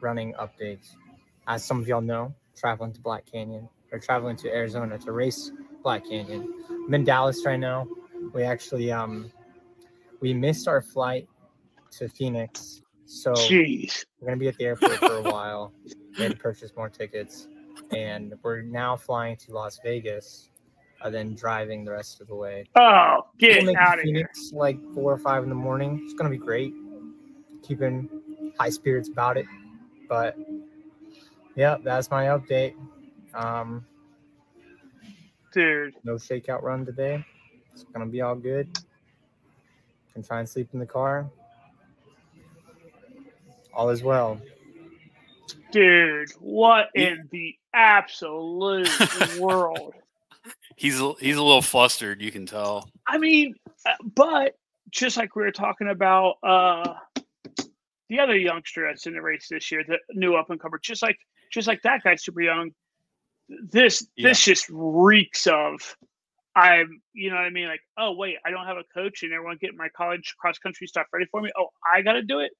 running update. As some of y'all know, traveling to Black Canyon or traveling to Arizona to race Black Canyon. I'm in Dallas right now. We actually um we missed our flight to Phoenix, so Jeez. we're gonna be at the airport for a while. To purchase more tickets, and we're now flying to Las Vegas, and then driving the rest of the way. Oh, get We'll out of here. Phoenix like four or five in the morning. It's gonna be great. Keeping high spirits about it. But yeah, that's my update. Um, Dude. no shakeout run today. It's gonna be all good. Can try and sleep in the car. All is well. Dude, what Yeah. in the absolute world? He's a, he's a little flustered. You can tell. I mean, uh, but just like we were talking about uh the other youngster that's in the race this year, the new up and comer, just like just like that guy's super young. This this just reeks of I'm you know what I mean? Like, oh wait, I don't have a coach and everyone getting my college cross country stuff ready for me. Oh, I gotta do it.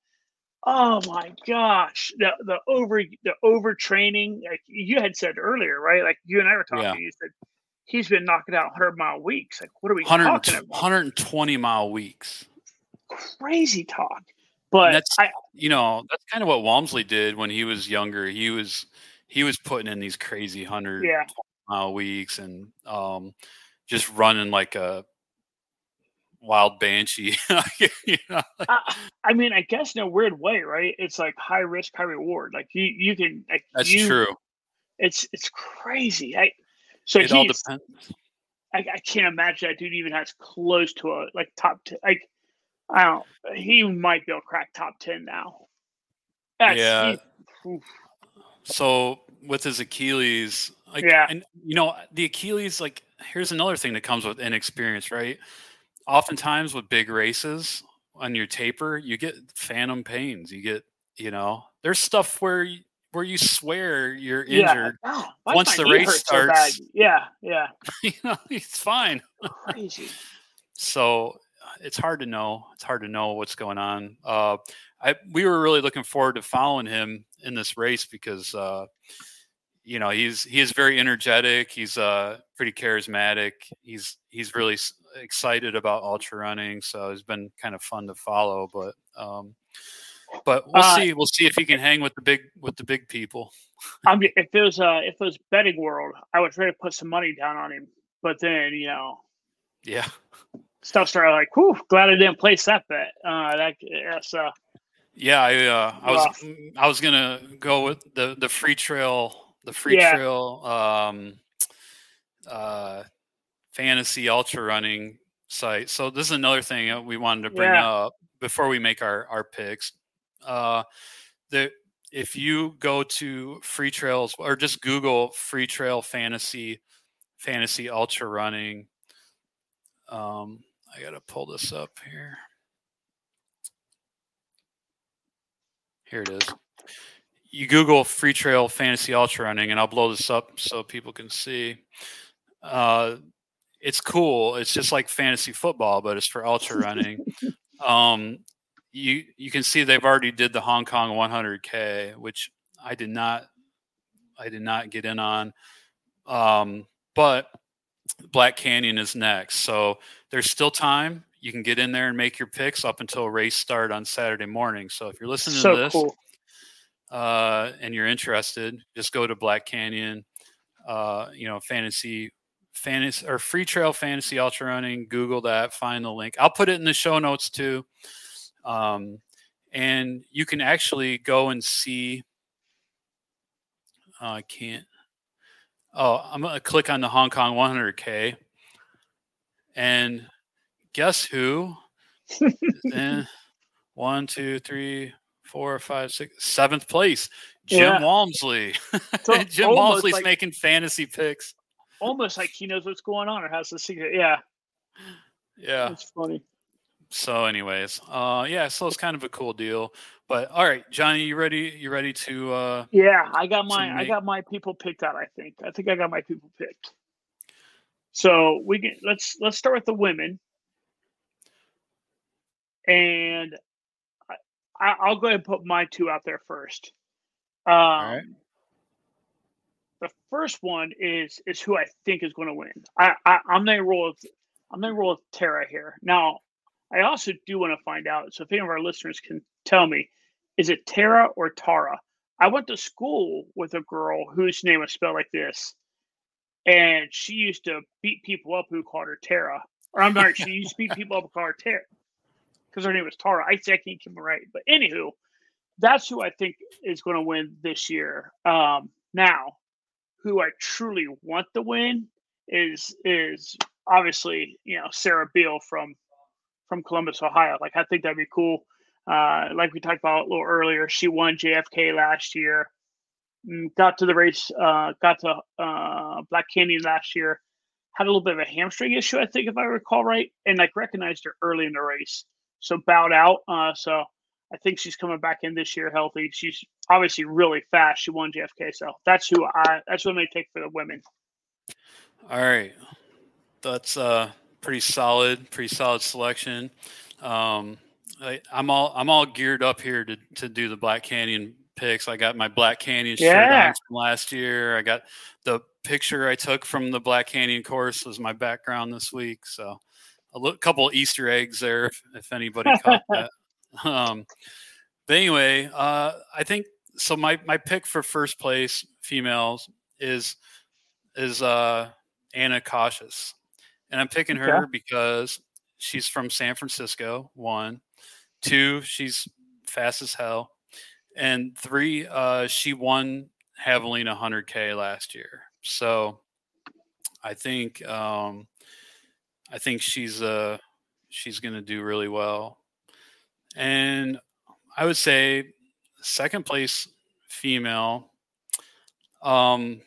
Oh my gosh. The the over the overtraining, like you had said earlier, right? Like you and I were talking, Yeah. you said he's been knocking out 100 mile weeks. Like, what are we 100, talking about? 120 mile weeks. Crazy talk. But that's- I, You know, that's kind of what Walmsley did when he was younger. He was he was putting in these crazy 100 yeah, mile weeks and um, just running like a wild banshee. you know, I, I mean, I guess in a weird way, right? It's like high risk, high reward. Like you, you can. Like, that's you, true. It's it's crazy. I so It all depends. I, I can't imagine that dude even has close to a like top ten. Like I don't. He might be able to crack top ten now. That's, Yeah. he- So with his Achilles, like, Yeah. and you know, the Achilles, like, here's another thing that comes with inexperience, right? Oftentimes with big races on your taper, you get phantom pains. You get, you know, there's stuff where you, where you swear you're yeah. injured. Oh, Once the race hurt so starts- yeah, yeah, you know, it's fine. crazy. so it's hard to know. It's hard to know what's going on. Uh, I we were really looking forward to following him in this race because uh, you know he's he is very energetic. He's uh, pretty charismatic. He's he's really excited about ultra running. So it's been kind of fun to follow. But um, but we'll Uh, see. We'll see if he can hang with the big with the big people. I'm if it was uh if it was betting world, I would try to put some money down on him. But then you know Yeah. Stuff started like, whew, glad I didn't place that bet. Uh, that that's uh Yeah, I uh, I was Rough. I was gonna go with the the Freetrail the free Yeah. trail um, uh, fantasy ultra running site. So this is another thing we wanted to bring Yeah. up before we make our our picks. Uh, the if you go to Freetrail's or just Google Freetrail fantasy fantasy ultra running. Um, I gotta pull this up here. Here it is. you Google Freetrail Fantasy Ultra Running, and I'll blow this up so people can see. Uh, it's cool. It's just like fantasy football, but it's for ultra running. um, you you can see they've already did the Hong Kong 100k, which I did not I did not get in on. Um, but Black Canyon is next, so there's still time. You can get in there and make your picks up until race start on Saturday morning. So if you're listening So to this cool. uh, and you're interested, just go to Black Canyon. Uh, you know, fantasy, fantasy or Freetrail fantasy ultra running. Google that, find the link. I'll put it in the show notes too. Um, and you can actually go and see. Uh, I can't. Oh, I'm gonna click on the Hong Kong 100k, and guess who? Eh, one, two, three, four, five, six, seventh place. Jim Yeah. Walmsley. So Jim Walmsley's like- making fantasy picks. Almost like he knows what's going on or has the secret. Yeah, Yeah. that's funny. So, anyways, uh, yeah. So it's kind of a cool deal. But all right, Johnny, you ready? You ready to? Uh, Yeah, I got my I got my people picked out. I think. I think I got my people picked. So we can let's let's start with the women, and I, I- I'll go ahead and put my two out there first. Um, right. The first one is is who I think is going to win. I, I I'm gonna roll with I'm gonna roll with Tara here. Now, I also do want to find out. So if any of our listeners can tell me, is it Tara or Tara? I went to school with a girl whose name was spelled like this, and she used to beat people up who called her Tara. Or I'm sorry, she used to beat people up who called her Tara because her name was Tara. I, I can't keep right, but anywho, that's who I think is going to win this year. Um, now, who I truly want to win is is obviously you know Sarah Beal from from Columbus, Ohio. Like I think that'd be cool. Uh, like we talked about a little earlier, she won JFK last year. Mm, Got to the race, uh, got to uh, Black Canyon last year. Had a little bit of a hamstring issue, I think, if I recall right, and like recognized her early in the race, so bowed out. Uh, so I think she's coming back in this year healthy. She's obviously really fast. She won JFK, so that's who I that's what I'm gonna take for the women. all right, that's uh pretty solid. Pretty solid selection. Um, I, I'm all I'm all geared up here to to do the Black Canyon picks. I got my Black Canyon shirt Yeah. on from last year. I got the picture I took from the Black Canyon course was my background this week. So a couple Easter eggs there if, anybody caught that. Um, but anyway, uh, I think so. My my pick for first place females is is uh, Anna Cautious, and I'm picking Okay. her because she's from San Francisco. One, two, she's fast as hell, and three, uh, she won Javelina 100k last year. So I think um, I think she's uh she's gonna do really well, and I would say second place female. Um,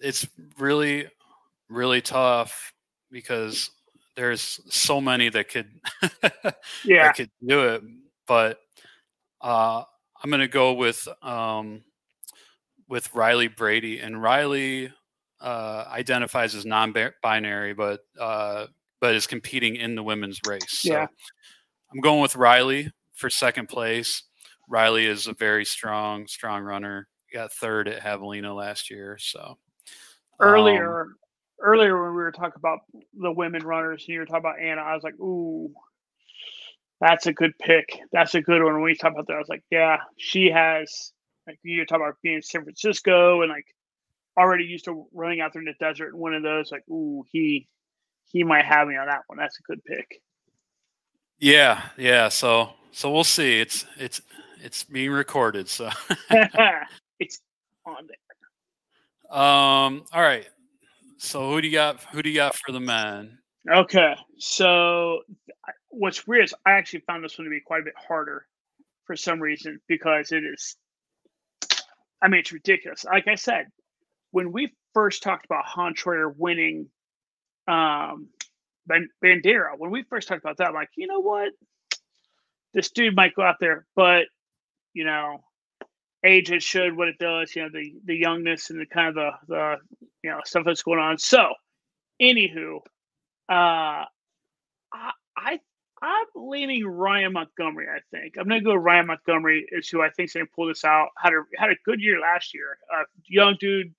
it's really really tough because there's so many that could Yeah, that could do it, but uh, I'm gonna go with um, with Riley Brady, and Riley uh, identifies as non-binary, but uh, but is competing in the women's race. So Yeah. I'm going with Riley for second place. Riley is a very strong, strong runner. Got third at Javelina last year. So um, earlier earlier when we were talking about the women runners and you were talking about Anna, I was like, ooh, that's a good pick. That's a good one. When we talk about that, I was like, yeah, she has like you talk about being in San Francisco and like already used to running out there in the desert and one of those, like, ooh, he he might have me on that one. That's a good pick. yeah, yeah. So so we'll see. It's it's it's being recorded. So it's on there. um, all right. So who do you got? Who do you got for the men? Okay, so I- what's weird is I actually found this one to be quite a bit harder for some reason because it is. I mean, it's ridiculous. Like I said, when we first talked about Han Troyer winning um, Ban- Bandera, when we first talked about that, I'm like, you know what, this dude might go out there, but you know, age it should what it does. You know, the the youngness and the kind of the the you know stuff that's going on. So, anywho, uh, I, I I'm leaning Ryan Montgomery. I think I'm going to go. Ryan Montgomery is who I think is going to pull this out. had a had a good year last year. Uh, young dude,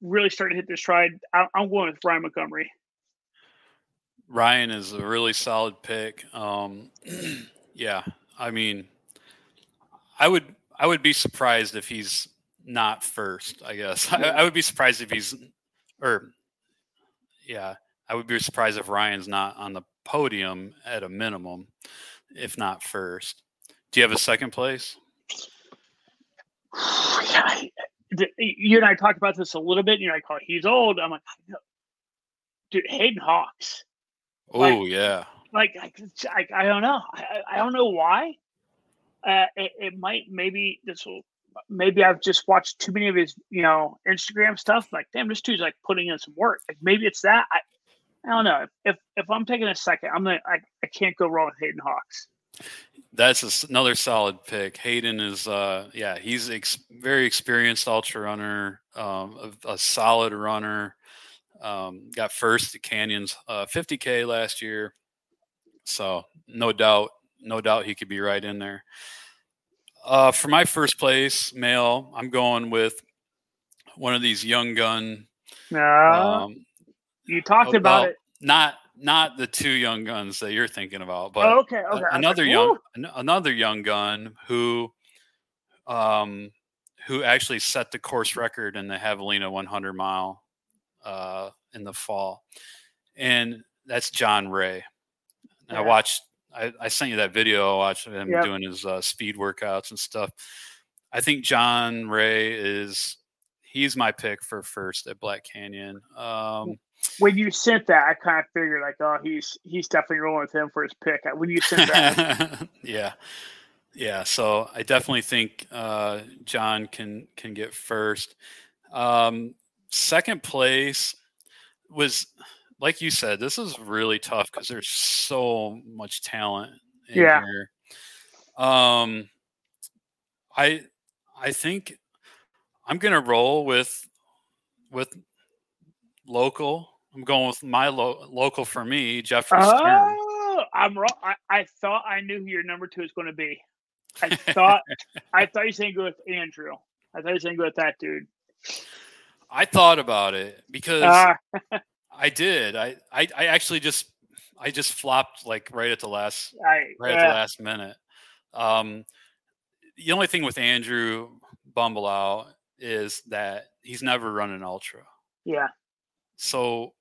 really started to hit this stride. I, I'm going with Ryan Montgomery. Ryan is a really solid pick. Um, yeah, I mean, I would I would be surprised if he's not first. I guess I, I would be surprised if he's or yeah, I would be surprised if Ryan's not on the podium at a minimum, if not first. Do you have a second place? yeah, you and I talked about this a little bit. And you're like, "Oh, he's old." I'm like, "Dude, Hayden Hawks." Oh like, yeah. Like I, I, don't know. I, I don't know why. Uh, it, it might maybe this will maybe I've just watched too many of his you know Instagram stuff. Like damn, this dude's like putting in some work. Like maybe it's that. I I don't know. If if I'm taking a second, I'm gonna I, I can't go wrong with Hayden Hawks. That's a, another solid pick. Hayden is, uh, yeah, he's ex- very experienced ultra runner, um, a, a, solid runner. Um, got first at Canyons uh, 50k last year, so no doubt, no doubt he could be right in there. Uh, for my first place male, I'm going with one of these young gun. Um, you talked about well, it. Not not the two young guns that you're thinking about, but oh, okay, okay. another young another young gun who um who actually set the course record in the Javelina 100 mile uh, in the fall, and that's John Ray. Yeah. I watched. I, I, sent you that video. I watched him yep. doing his uh, speed workouts and stuff. I think John Ray is he's my pick for first at Black Canyon. Um, when you sent that, I kind of figured like, oh, he's he's definitely rolling with him for his pick. When you sent that, yeah, yeah. So I definitely think uh, John can can get first. Um, second place was like you said, this is really tough because there's so much talent in yeah. here. Um, I I think I'm gonna roll with with local. I'm going with my lo- local for me, Jeffrey oh, Stern. I'm wrong. I, I thought I knew who your number two is going to be. I thought I thought you were saying go with Andrew. I thought you were saying go with that dude. I thought about it because uh. I did. I, I I actually just I just flopped like right at the last I, right yeah. at the last minute. Um, the only thing with Andrew Bumbalough is that he's never run an ultra. Yeah. So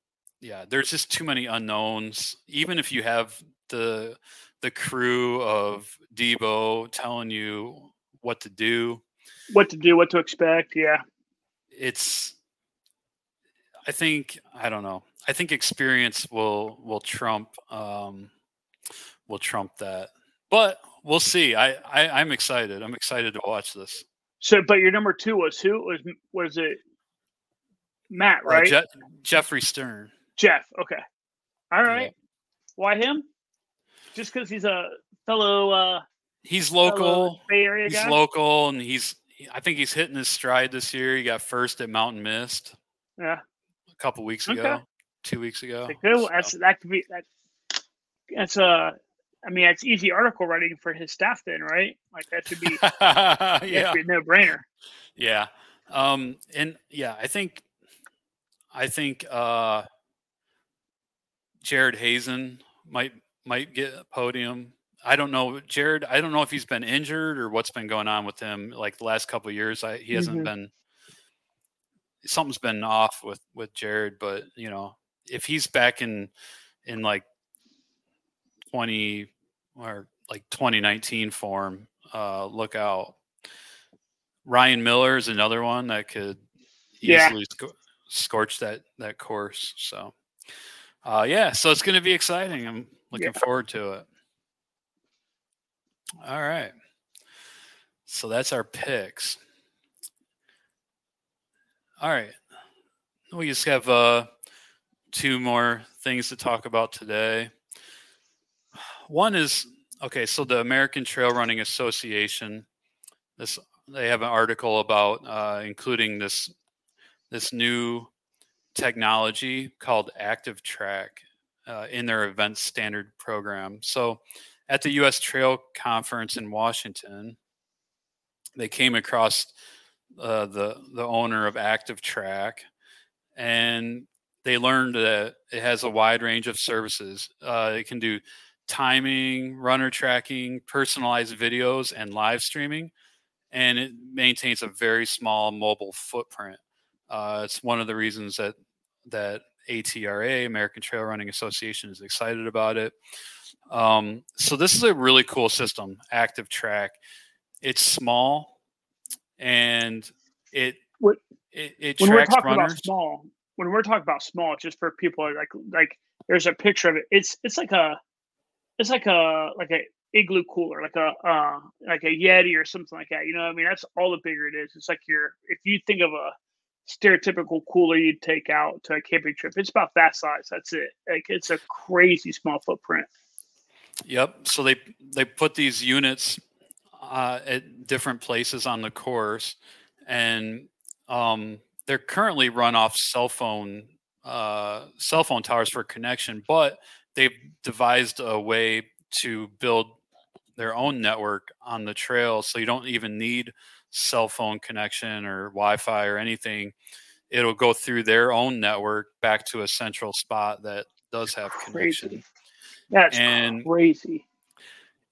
yeah, there's just too many unknowns. Even if you have the the crew of Debo telling you what to do, what to do, what to expect, yeah. It's I think I don't know. I think experience will will trump um will trump that. But we'll see. I, I I'm excited. I'm excited to watch this. So, but your number two was who? Was was it Matt? Uh, right? Uh, Je- Jeffrey Stern. Jeff. Okay. All right. Yeah. Why him? Just because he's a fellow. uh He's local. Bay Area he's guy? local, and he's. I think he's hitting his stride this year. He got first at Mountain Mist. Yeah. A couple weeks ago. Okay. Two weeks ago. Good. So. That's that could be that. That's a. Uh, I mean, it's easy article writing for his staff, then, right? Like that should be, yeah, no brainer. Yeah, um, and yeah, I think, I think uh, Jared Hazen might might get a podium. I don't know, Jared. I don't know if he's been injured or what's been going on with him. Like the last couple years, I, he hasn't mm-hmm. been. Something's been off with with Jared, but you know, if he's back in in like 20 or like 2019 form, uh, look out. Ryan Miller is another one that could easily yeah. sc- scorch that that course. So, uh, yeah, so it's going to be exciting. I'm looking yeah. forward to it. All right. So that's our picks. All right. We just have uh, two more things to talk about today. One is okay. So the American Trail Running Association, this they have an article about uh, including this this new technology called ActiveTrack uh, in their event standard program. So at the U.S. Trail Conference in Washington, they came across uh, the the owner of ActiveTrack, and they learned that it has a wide range of services. Uh, it can do timing, runner tracking, personalized videos, and live streaming, and it maintains a very small mobile footprint. Uh, it's one of the reasons that that ATRA, American Trail Running Association, is excited about it. Um, so this is a really cool system, ActiveTrack. It's small, and it what, it, it when tracks we're talking runners. about small, when we're talking about small, just for people like like there's a picture of it. It's it's like a it's like a like a igloo cooler, like a uh like a Yeti or something like that. You know, what I mean, that's all the bigger it is. It's like your if you think of a stereotypical cooler you'd take out to a camping trip, it's about that size. That's it. Like it's a crazy small footprint. Yep. So they they put these units uh, at different places on the course, and um, they're currently run off cell phone uh, cell phone towers for connection, but they've devised a way to build their own network on the trail, so you don't even need cell phone connection or Wi-Fi or anything. It'll go through their own network back to a central spot that does have connection. That's And- crazy.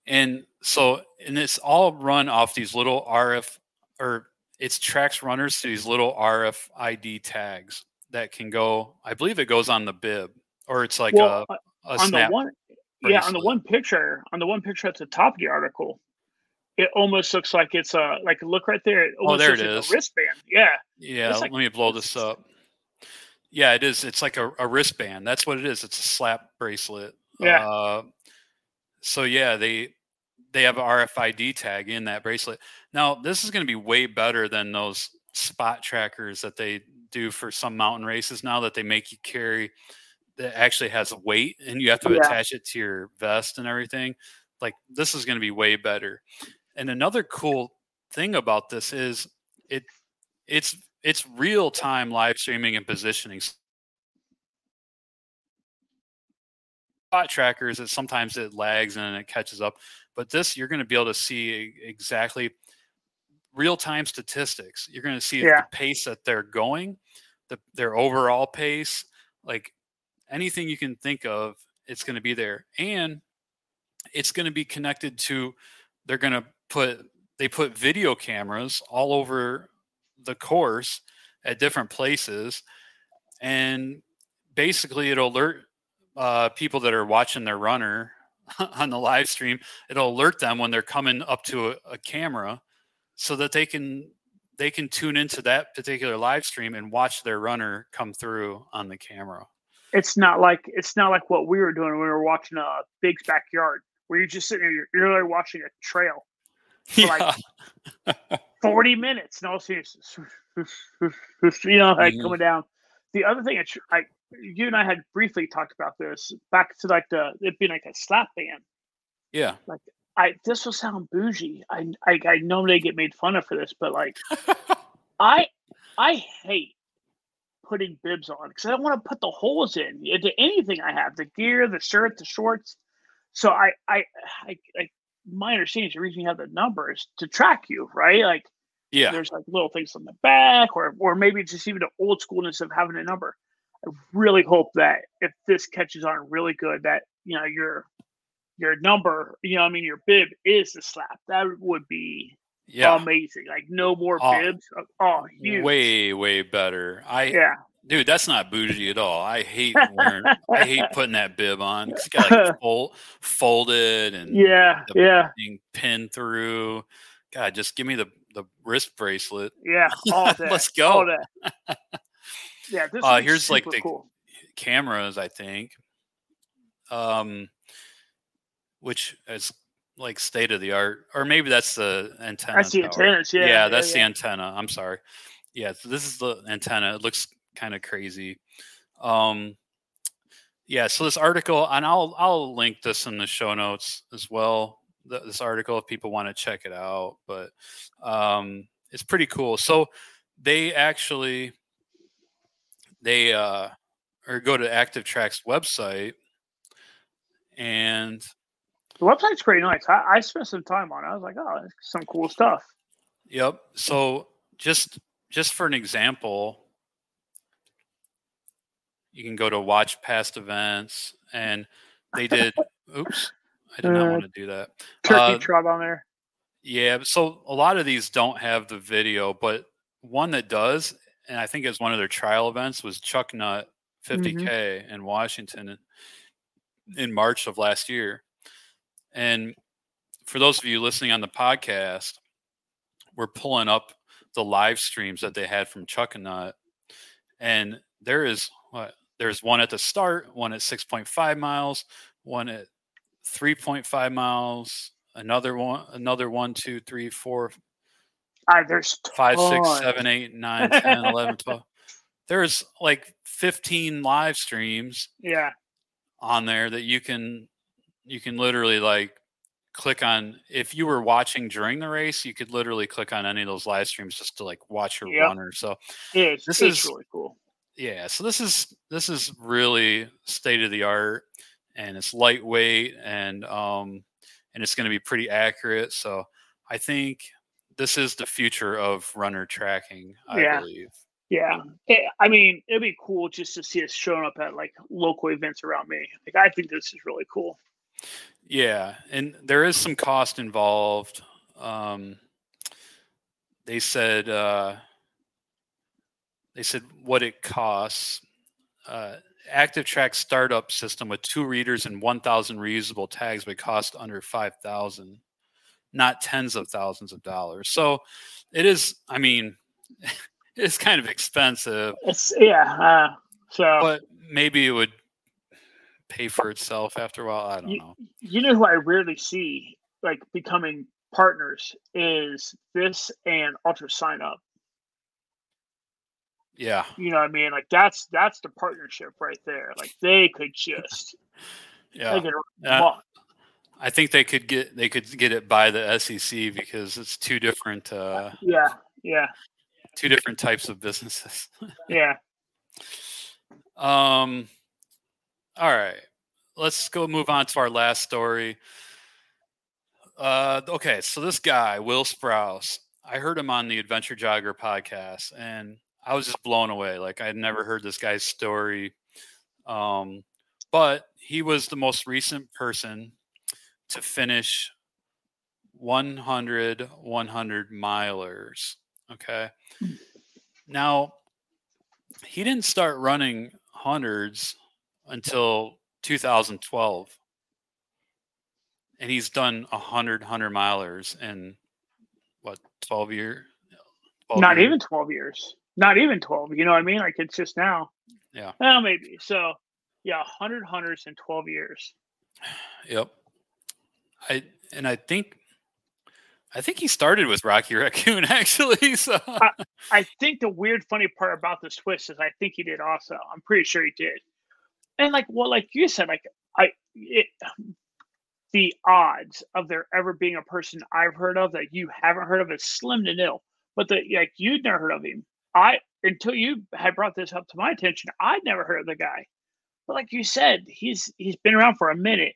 and so and it's all run off these little RF or it's tracks runners to these little RFID tags that can go. I believe it goes on the bib or it's like well, a, uh, a on snap. the one yeah on the one picture on the one picture at the top of the article it almost looks like it's a like look right there it almost Oh, there it like is. a wristband yeah yeah, like- let me blow this up. Yeah, it is. It's like a, a wristband. That's what it is. It's a slap bracelet. Yeah. Uh, so yeah, they they have an RFID tag in that bracelet. Now this is going to be way better than those spot trackers that they do for some mountain races now that they make you carry that actually has a weight and you have to Yeah. attach it to your vest and everything. Like this is going to be way better. And another cool thing about this is it it's it's real time live streaming and positioning. Spot trackers, it sometimes it lags and it catches up, but this you're going to be able to see exactly real time statistics. You're going to see Yeah. the pace that they're going, the, their overall pace, like anything you can think of, it's going to be there, and it's going to be connected to. They're going to put they put video cameras all over the course at different places, and basically it'll alert uh, people that are watching their runner on the live stream. It'll alert them when they're coming up to a, a camera, so that they can they can tune into that particular live stream and watch their runner come through on the camera. it's not like it's not like what we were doing when we were watching a big's backyard where you're just sitting there you're, you're literally watching a trail For like- 40 minutes and all of a sudden it's you know like Mhm. coming down the other thing I, I you and i had briefly talked about this back to like the it being like a slap band yeah. Like, I this will sound bougie. I I, I they get made fun of for this, but like I I hate putting bibs on because I don't want to put the holes in into anything I have the gear, the shirt, the shorts. So I I I, I my understanding is the reason you have the numbers to track you, right? Like Yeah. there's like little things on the back, or or maybe it's just even the old schoolness of having a number. I really hope that if this catches on really good, that you know your your number, you know, I mean your bib is the slap. That would be Yeah. amazing. Like no more Oh, bibs. Oh, huge. way, way better. I Yeah. Dude, that's not bougie at all. I hate wearing I hate putting that bib on. It's got like fold, folded and Yeah. the- Yeah. being pinned through. God, just give me the the wrist bracelet. Yeah. All. Let's go. day. Yeah. This Uh, here's, like, the- cool. Cameras, I think. Um which is like state of the art. Or maybe that's the antenna. That's the tower. antennas. Yeah. yeah, that's the yeah. antenna. I'm sorry. Yeah, so this is the antenna. It looks kind of crazy. Um, yeah, so this article, and I'll I'll link this in the show notes as well. the, this article if people want to check it out. But um, it's pretty cool. So they actually they uh, or go to ActiveTrack's website and the website's pretty nice. I, I spent some time on it. I was like, oh, some cool stuff. Yep. So just just for an example, you can go to watch past events and they did oops i did not Uh, want to do that. Turkey Uh, trot on there. yeah so a lot of these don't have the video but one that does and i think it's one of their trial events was Chuckanut 50k in washington in, in march of last year. And for those of you listening on the podcast we're pulling up the live streams that they had from Chuckanut and there is what there's one at the start one at 6.5 miles one at 3.5 miles another one another one two three four Ah, there's five six tons. seven eight nine ten eleven twelve there's like 15 live streams Yeah, on there that you can you can literally like click on if you were watching during the race you could literally click on any of those live streams just to like watch your Yep. runner so it's, This it's is- really cool. Yeah so this is this is really state of the art and it's lightweight and um and it's going to be pretty accurate so i think this is the future of runner tracking i Yeah. believe Yeah, It- I mean, it'd be cool just to see it showing up at like local events around me. Like, I think this is really cool. yeah and there is some cost involved um they said uh they said what it costs uh ActiveTrack startup system with two readers and 1000 reusable tags would cost under 5000 not tens of thousands of dollars so it is i mean it's kind of expensive It's yeah. Uh, so but maybe it would pay for itself after a while i don't You- know you know who I rarely see like becoming partners is this and UltraSignup. Yeah You know what I mean? Like that's that's the partnership right there. Like they could just yeah Uh, I think they could get they could get it by the SEC because it's two different uh, yeah, yeah, two different types of businesses. yeah. um, all right, let's go move on to our last story. Uh, okay, so this guy Will Sprouse, I heard him on the Adventure Jogger podcast, and I was just blown away. Like I had never heard this guy's story. Um, but he was the most recent person to finish 100 100 milers. Okay. Now, he didn't start running hundreds until 2012. And he's done 100 100 milers in what, 12 years? Not even twelve years. Not even twelve. You know what I mean? Like it's just now. Yeah. Well, maybe. So yeah, hundred hunters in twelve years. Yep. I and I think I think he started with Rocky Raccoon actually. So I think the weird, funny part about this twist is I think he did also. I'm pretty sure he did. And like, well, like you said, like I, it, the odds of there ever being a person I've heard of that you haven't heard of is slim to nil. But the like you'd never heard of him. I until you had brought this up to my attention, I'd never heard of the guy. But like you said, he's he's been around for a minute,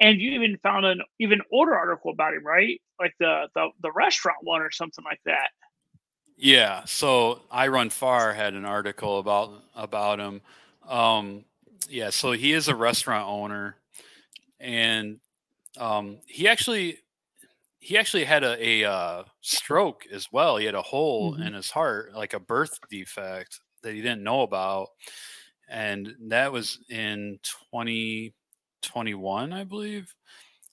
and you even found an even older article about him, right? Like the the the restaurant one or something like that. yeah, so iRunFar had an article about about him. Um, yeah, so he is a restaurant owner, and um, he actually he actually had a, a uh, stroke as well. He had a hole Mhm. in his heart, like a birth defect that he didn't know about, and that was in 2021, I believe.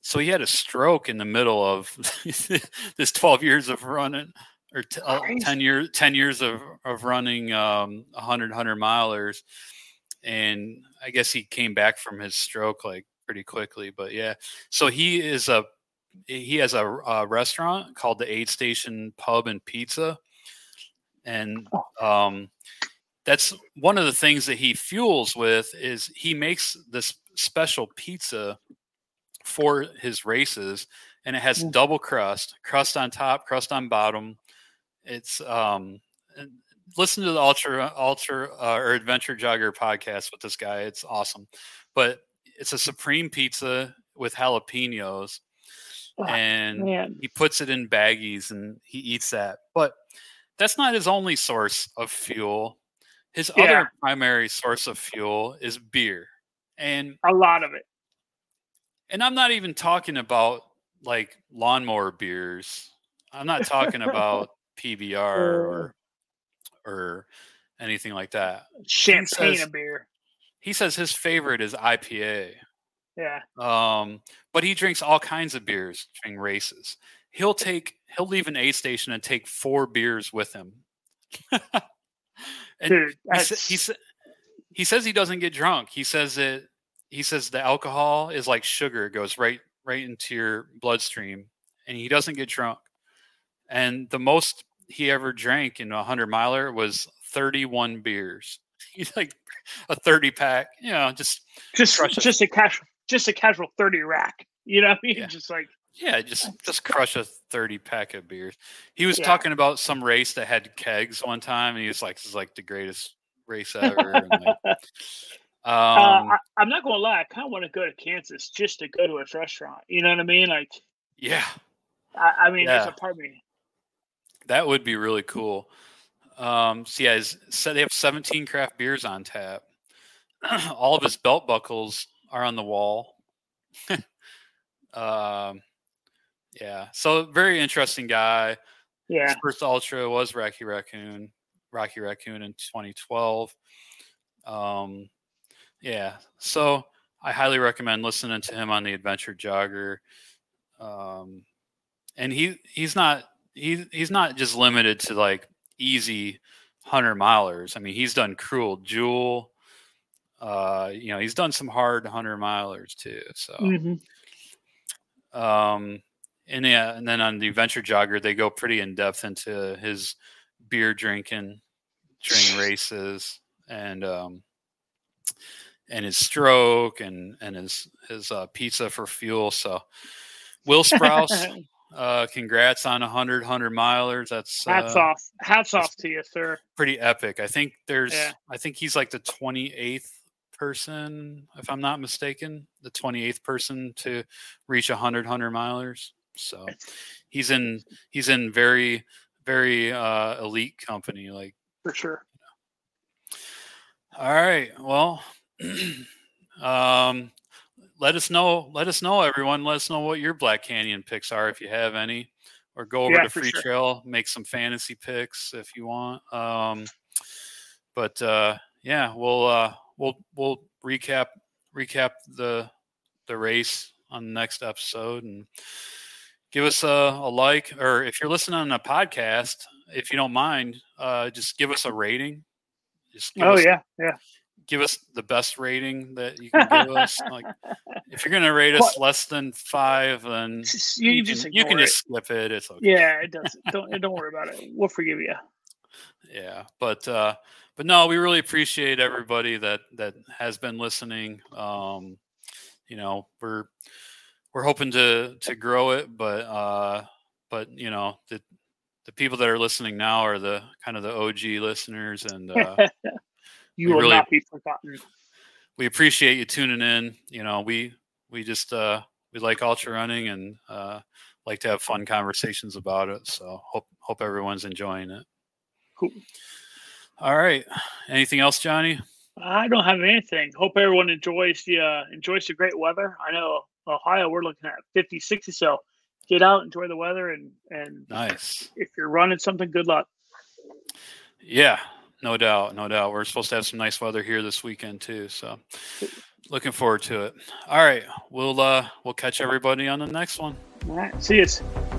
So he had a stroke in the middle of this 12 years of running, or t- uh, 10 years 10 years of of running um, 100 100 milers, and I guess he came back from his stroke like pretty quickly. But yeah, so he is a he has a, a restaurant called the Aid Station Pub and Pizza, and um, that's one of the things that he fuels with is he makes this special pizza for his races and it has Mm. double crust, crust on top, crust on bottom. It's um, listen to the ultra ultra uh, or adventure jogger podcast with this guy. It's awesome, but it's a supreme pizza with jalapenos, Oh, and Man, he puts it in baggies and he eats that. But that's not his only source of fuel. His Yeah. other primary source of fuel is beer. And a lot of it. and I'm not even talking about like lawnmower beers. I'm not talking about PBR or or anything like that. Champagne says- of beer. He says his favorite is IPA. Yeah. Um, but he drinks all kinds of beers during races. He'll take he'll leave an aid station and take four beers with him. and Dude, he, he, he says he doesn't get drunk. He says that he says the alcohol is like sugar, it goes right right into your bloodstream, and he doesn't get drunk. And the most he ever drank in a hundred miler was thirty one beers. He's like a thirty pack, you know, just just just a casual just a casual 30 rack. You know what I mean? Yeah. Just like Yeah, just just crush a thirty pack of beers. He was Yeah. talking about some race that had kegs one time, and he was like, "This is like the greatest race ever." and like, uh, um, I, I'm not gonna lie, I kinda wanna go to Kansas just to go to a restaurant. You know what I mean? Like yeah, I, I mean there's Yeah. a part of me. that would be really cool. Um, so yeah, said they have seventeen craft beers on tap. All of his belt buckles are on the wall. um, yeah, so very interesting guy. Yeah. His first ultra was Rocky Raccoon, Rocky Raccoon in 2012. Um, yeah, so I highly recommend listening to him on the Adventure Jogger. Um, and he he's not he he's not just limited to like easy hundred milers. I mean, he's done Cruel Jewel. Uh, you know, he's done some hard hundred milers too. So. Mhm. Um, and yeah, and then on the adventure jogger, they go pretty in depth into his beer drinking during races and um, and his stroke and and his his uh, pizza for fuel. So, Will Sprouse, uh, congrats on a hundred hundred milers. That's Hats uh, off. Hats off to you, sir. pretty epic. I think there's, Yeah. I think he's like the 28th person, if I'm not mistaken, the 28th person to reach 100 100 milers. So he's in, he's in very, very uh, elite company. Like, For sure. all right, well, um, let us know, let us know, everyone. Let us know what your Black Canyon picks are if you have any, or go over Yeah, to Free sure. Trail, make some fantasy picks if you want. Um, but uh, yeah, we'll uh, we'll we'll recap recap the the race on the next episode and give us a, a like or if you're listening on a podcast, if you don't mind, uh, just give us a rating. Just give Oh us, yeah, yeah. give us the best rating that you can give us. Like if you're gonna rate us less than five, then you, you, can, just you can it. just skip it. It's okay. Yeah, it doesn't Don't don't worry about it. We'll forgive you. yeah but uh but no we really appreciate everybody that that has been listening um you know we're we're hoping to to grow it but uh but you know the the people that are listening now are the kind of the og listeners and uh you will really- not be forgotten. we appreciate you tuning in you know we we just uh we like ultra running and uh like to have fun conversations about it so hope hope everyone's enjoying it Cool. All right anything else johnny I don't have anything. Hope everyone enjoys the uh, enjoys the great weather. I know Ohio we're looking at 50, 60, so get out, enjoy the weather, and and nice if you're running something, good luck. Yeah, no doubt, no doubt. We're supposed to have some nice weather here this weekend too, so looking forward to it. All right, we'll uh we'll catch everybody on the next one. All right, see you.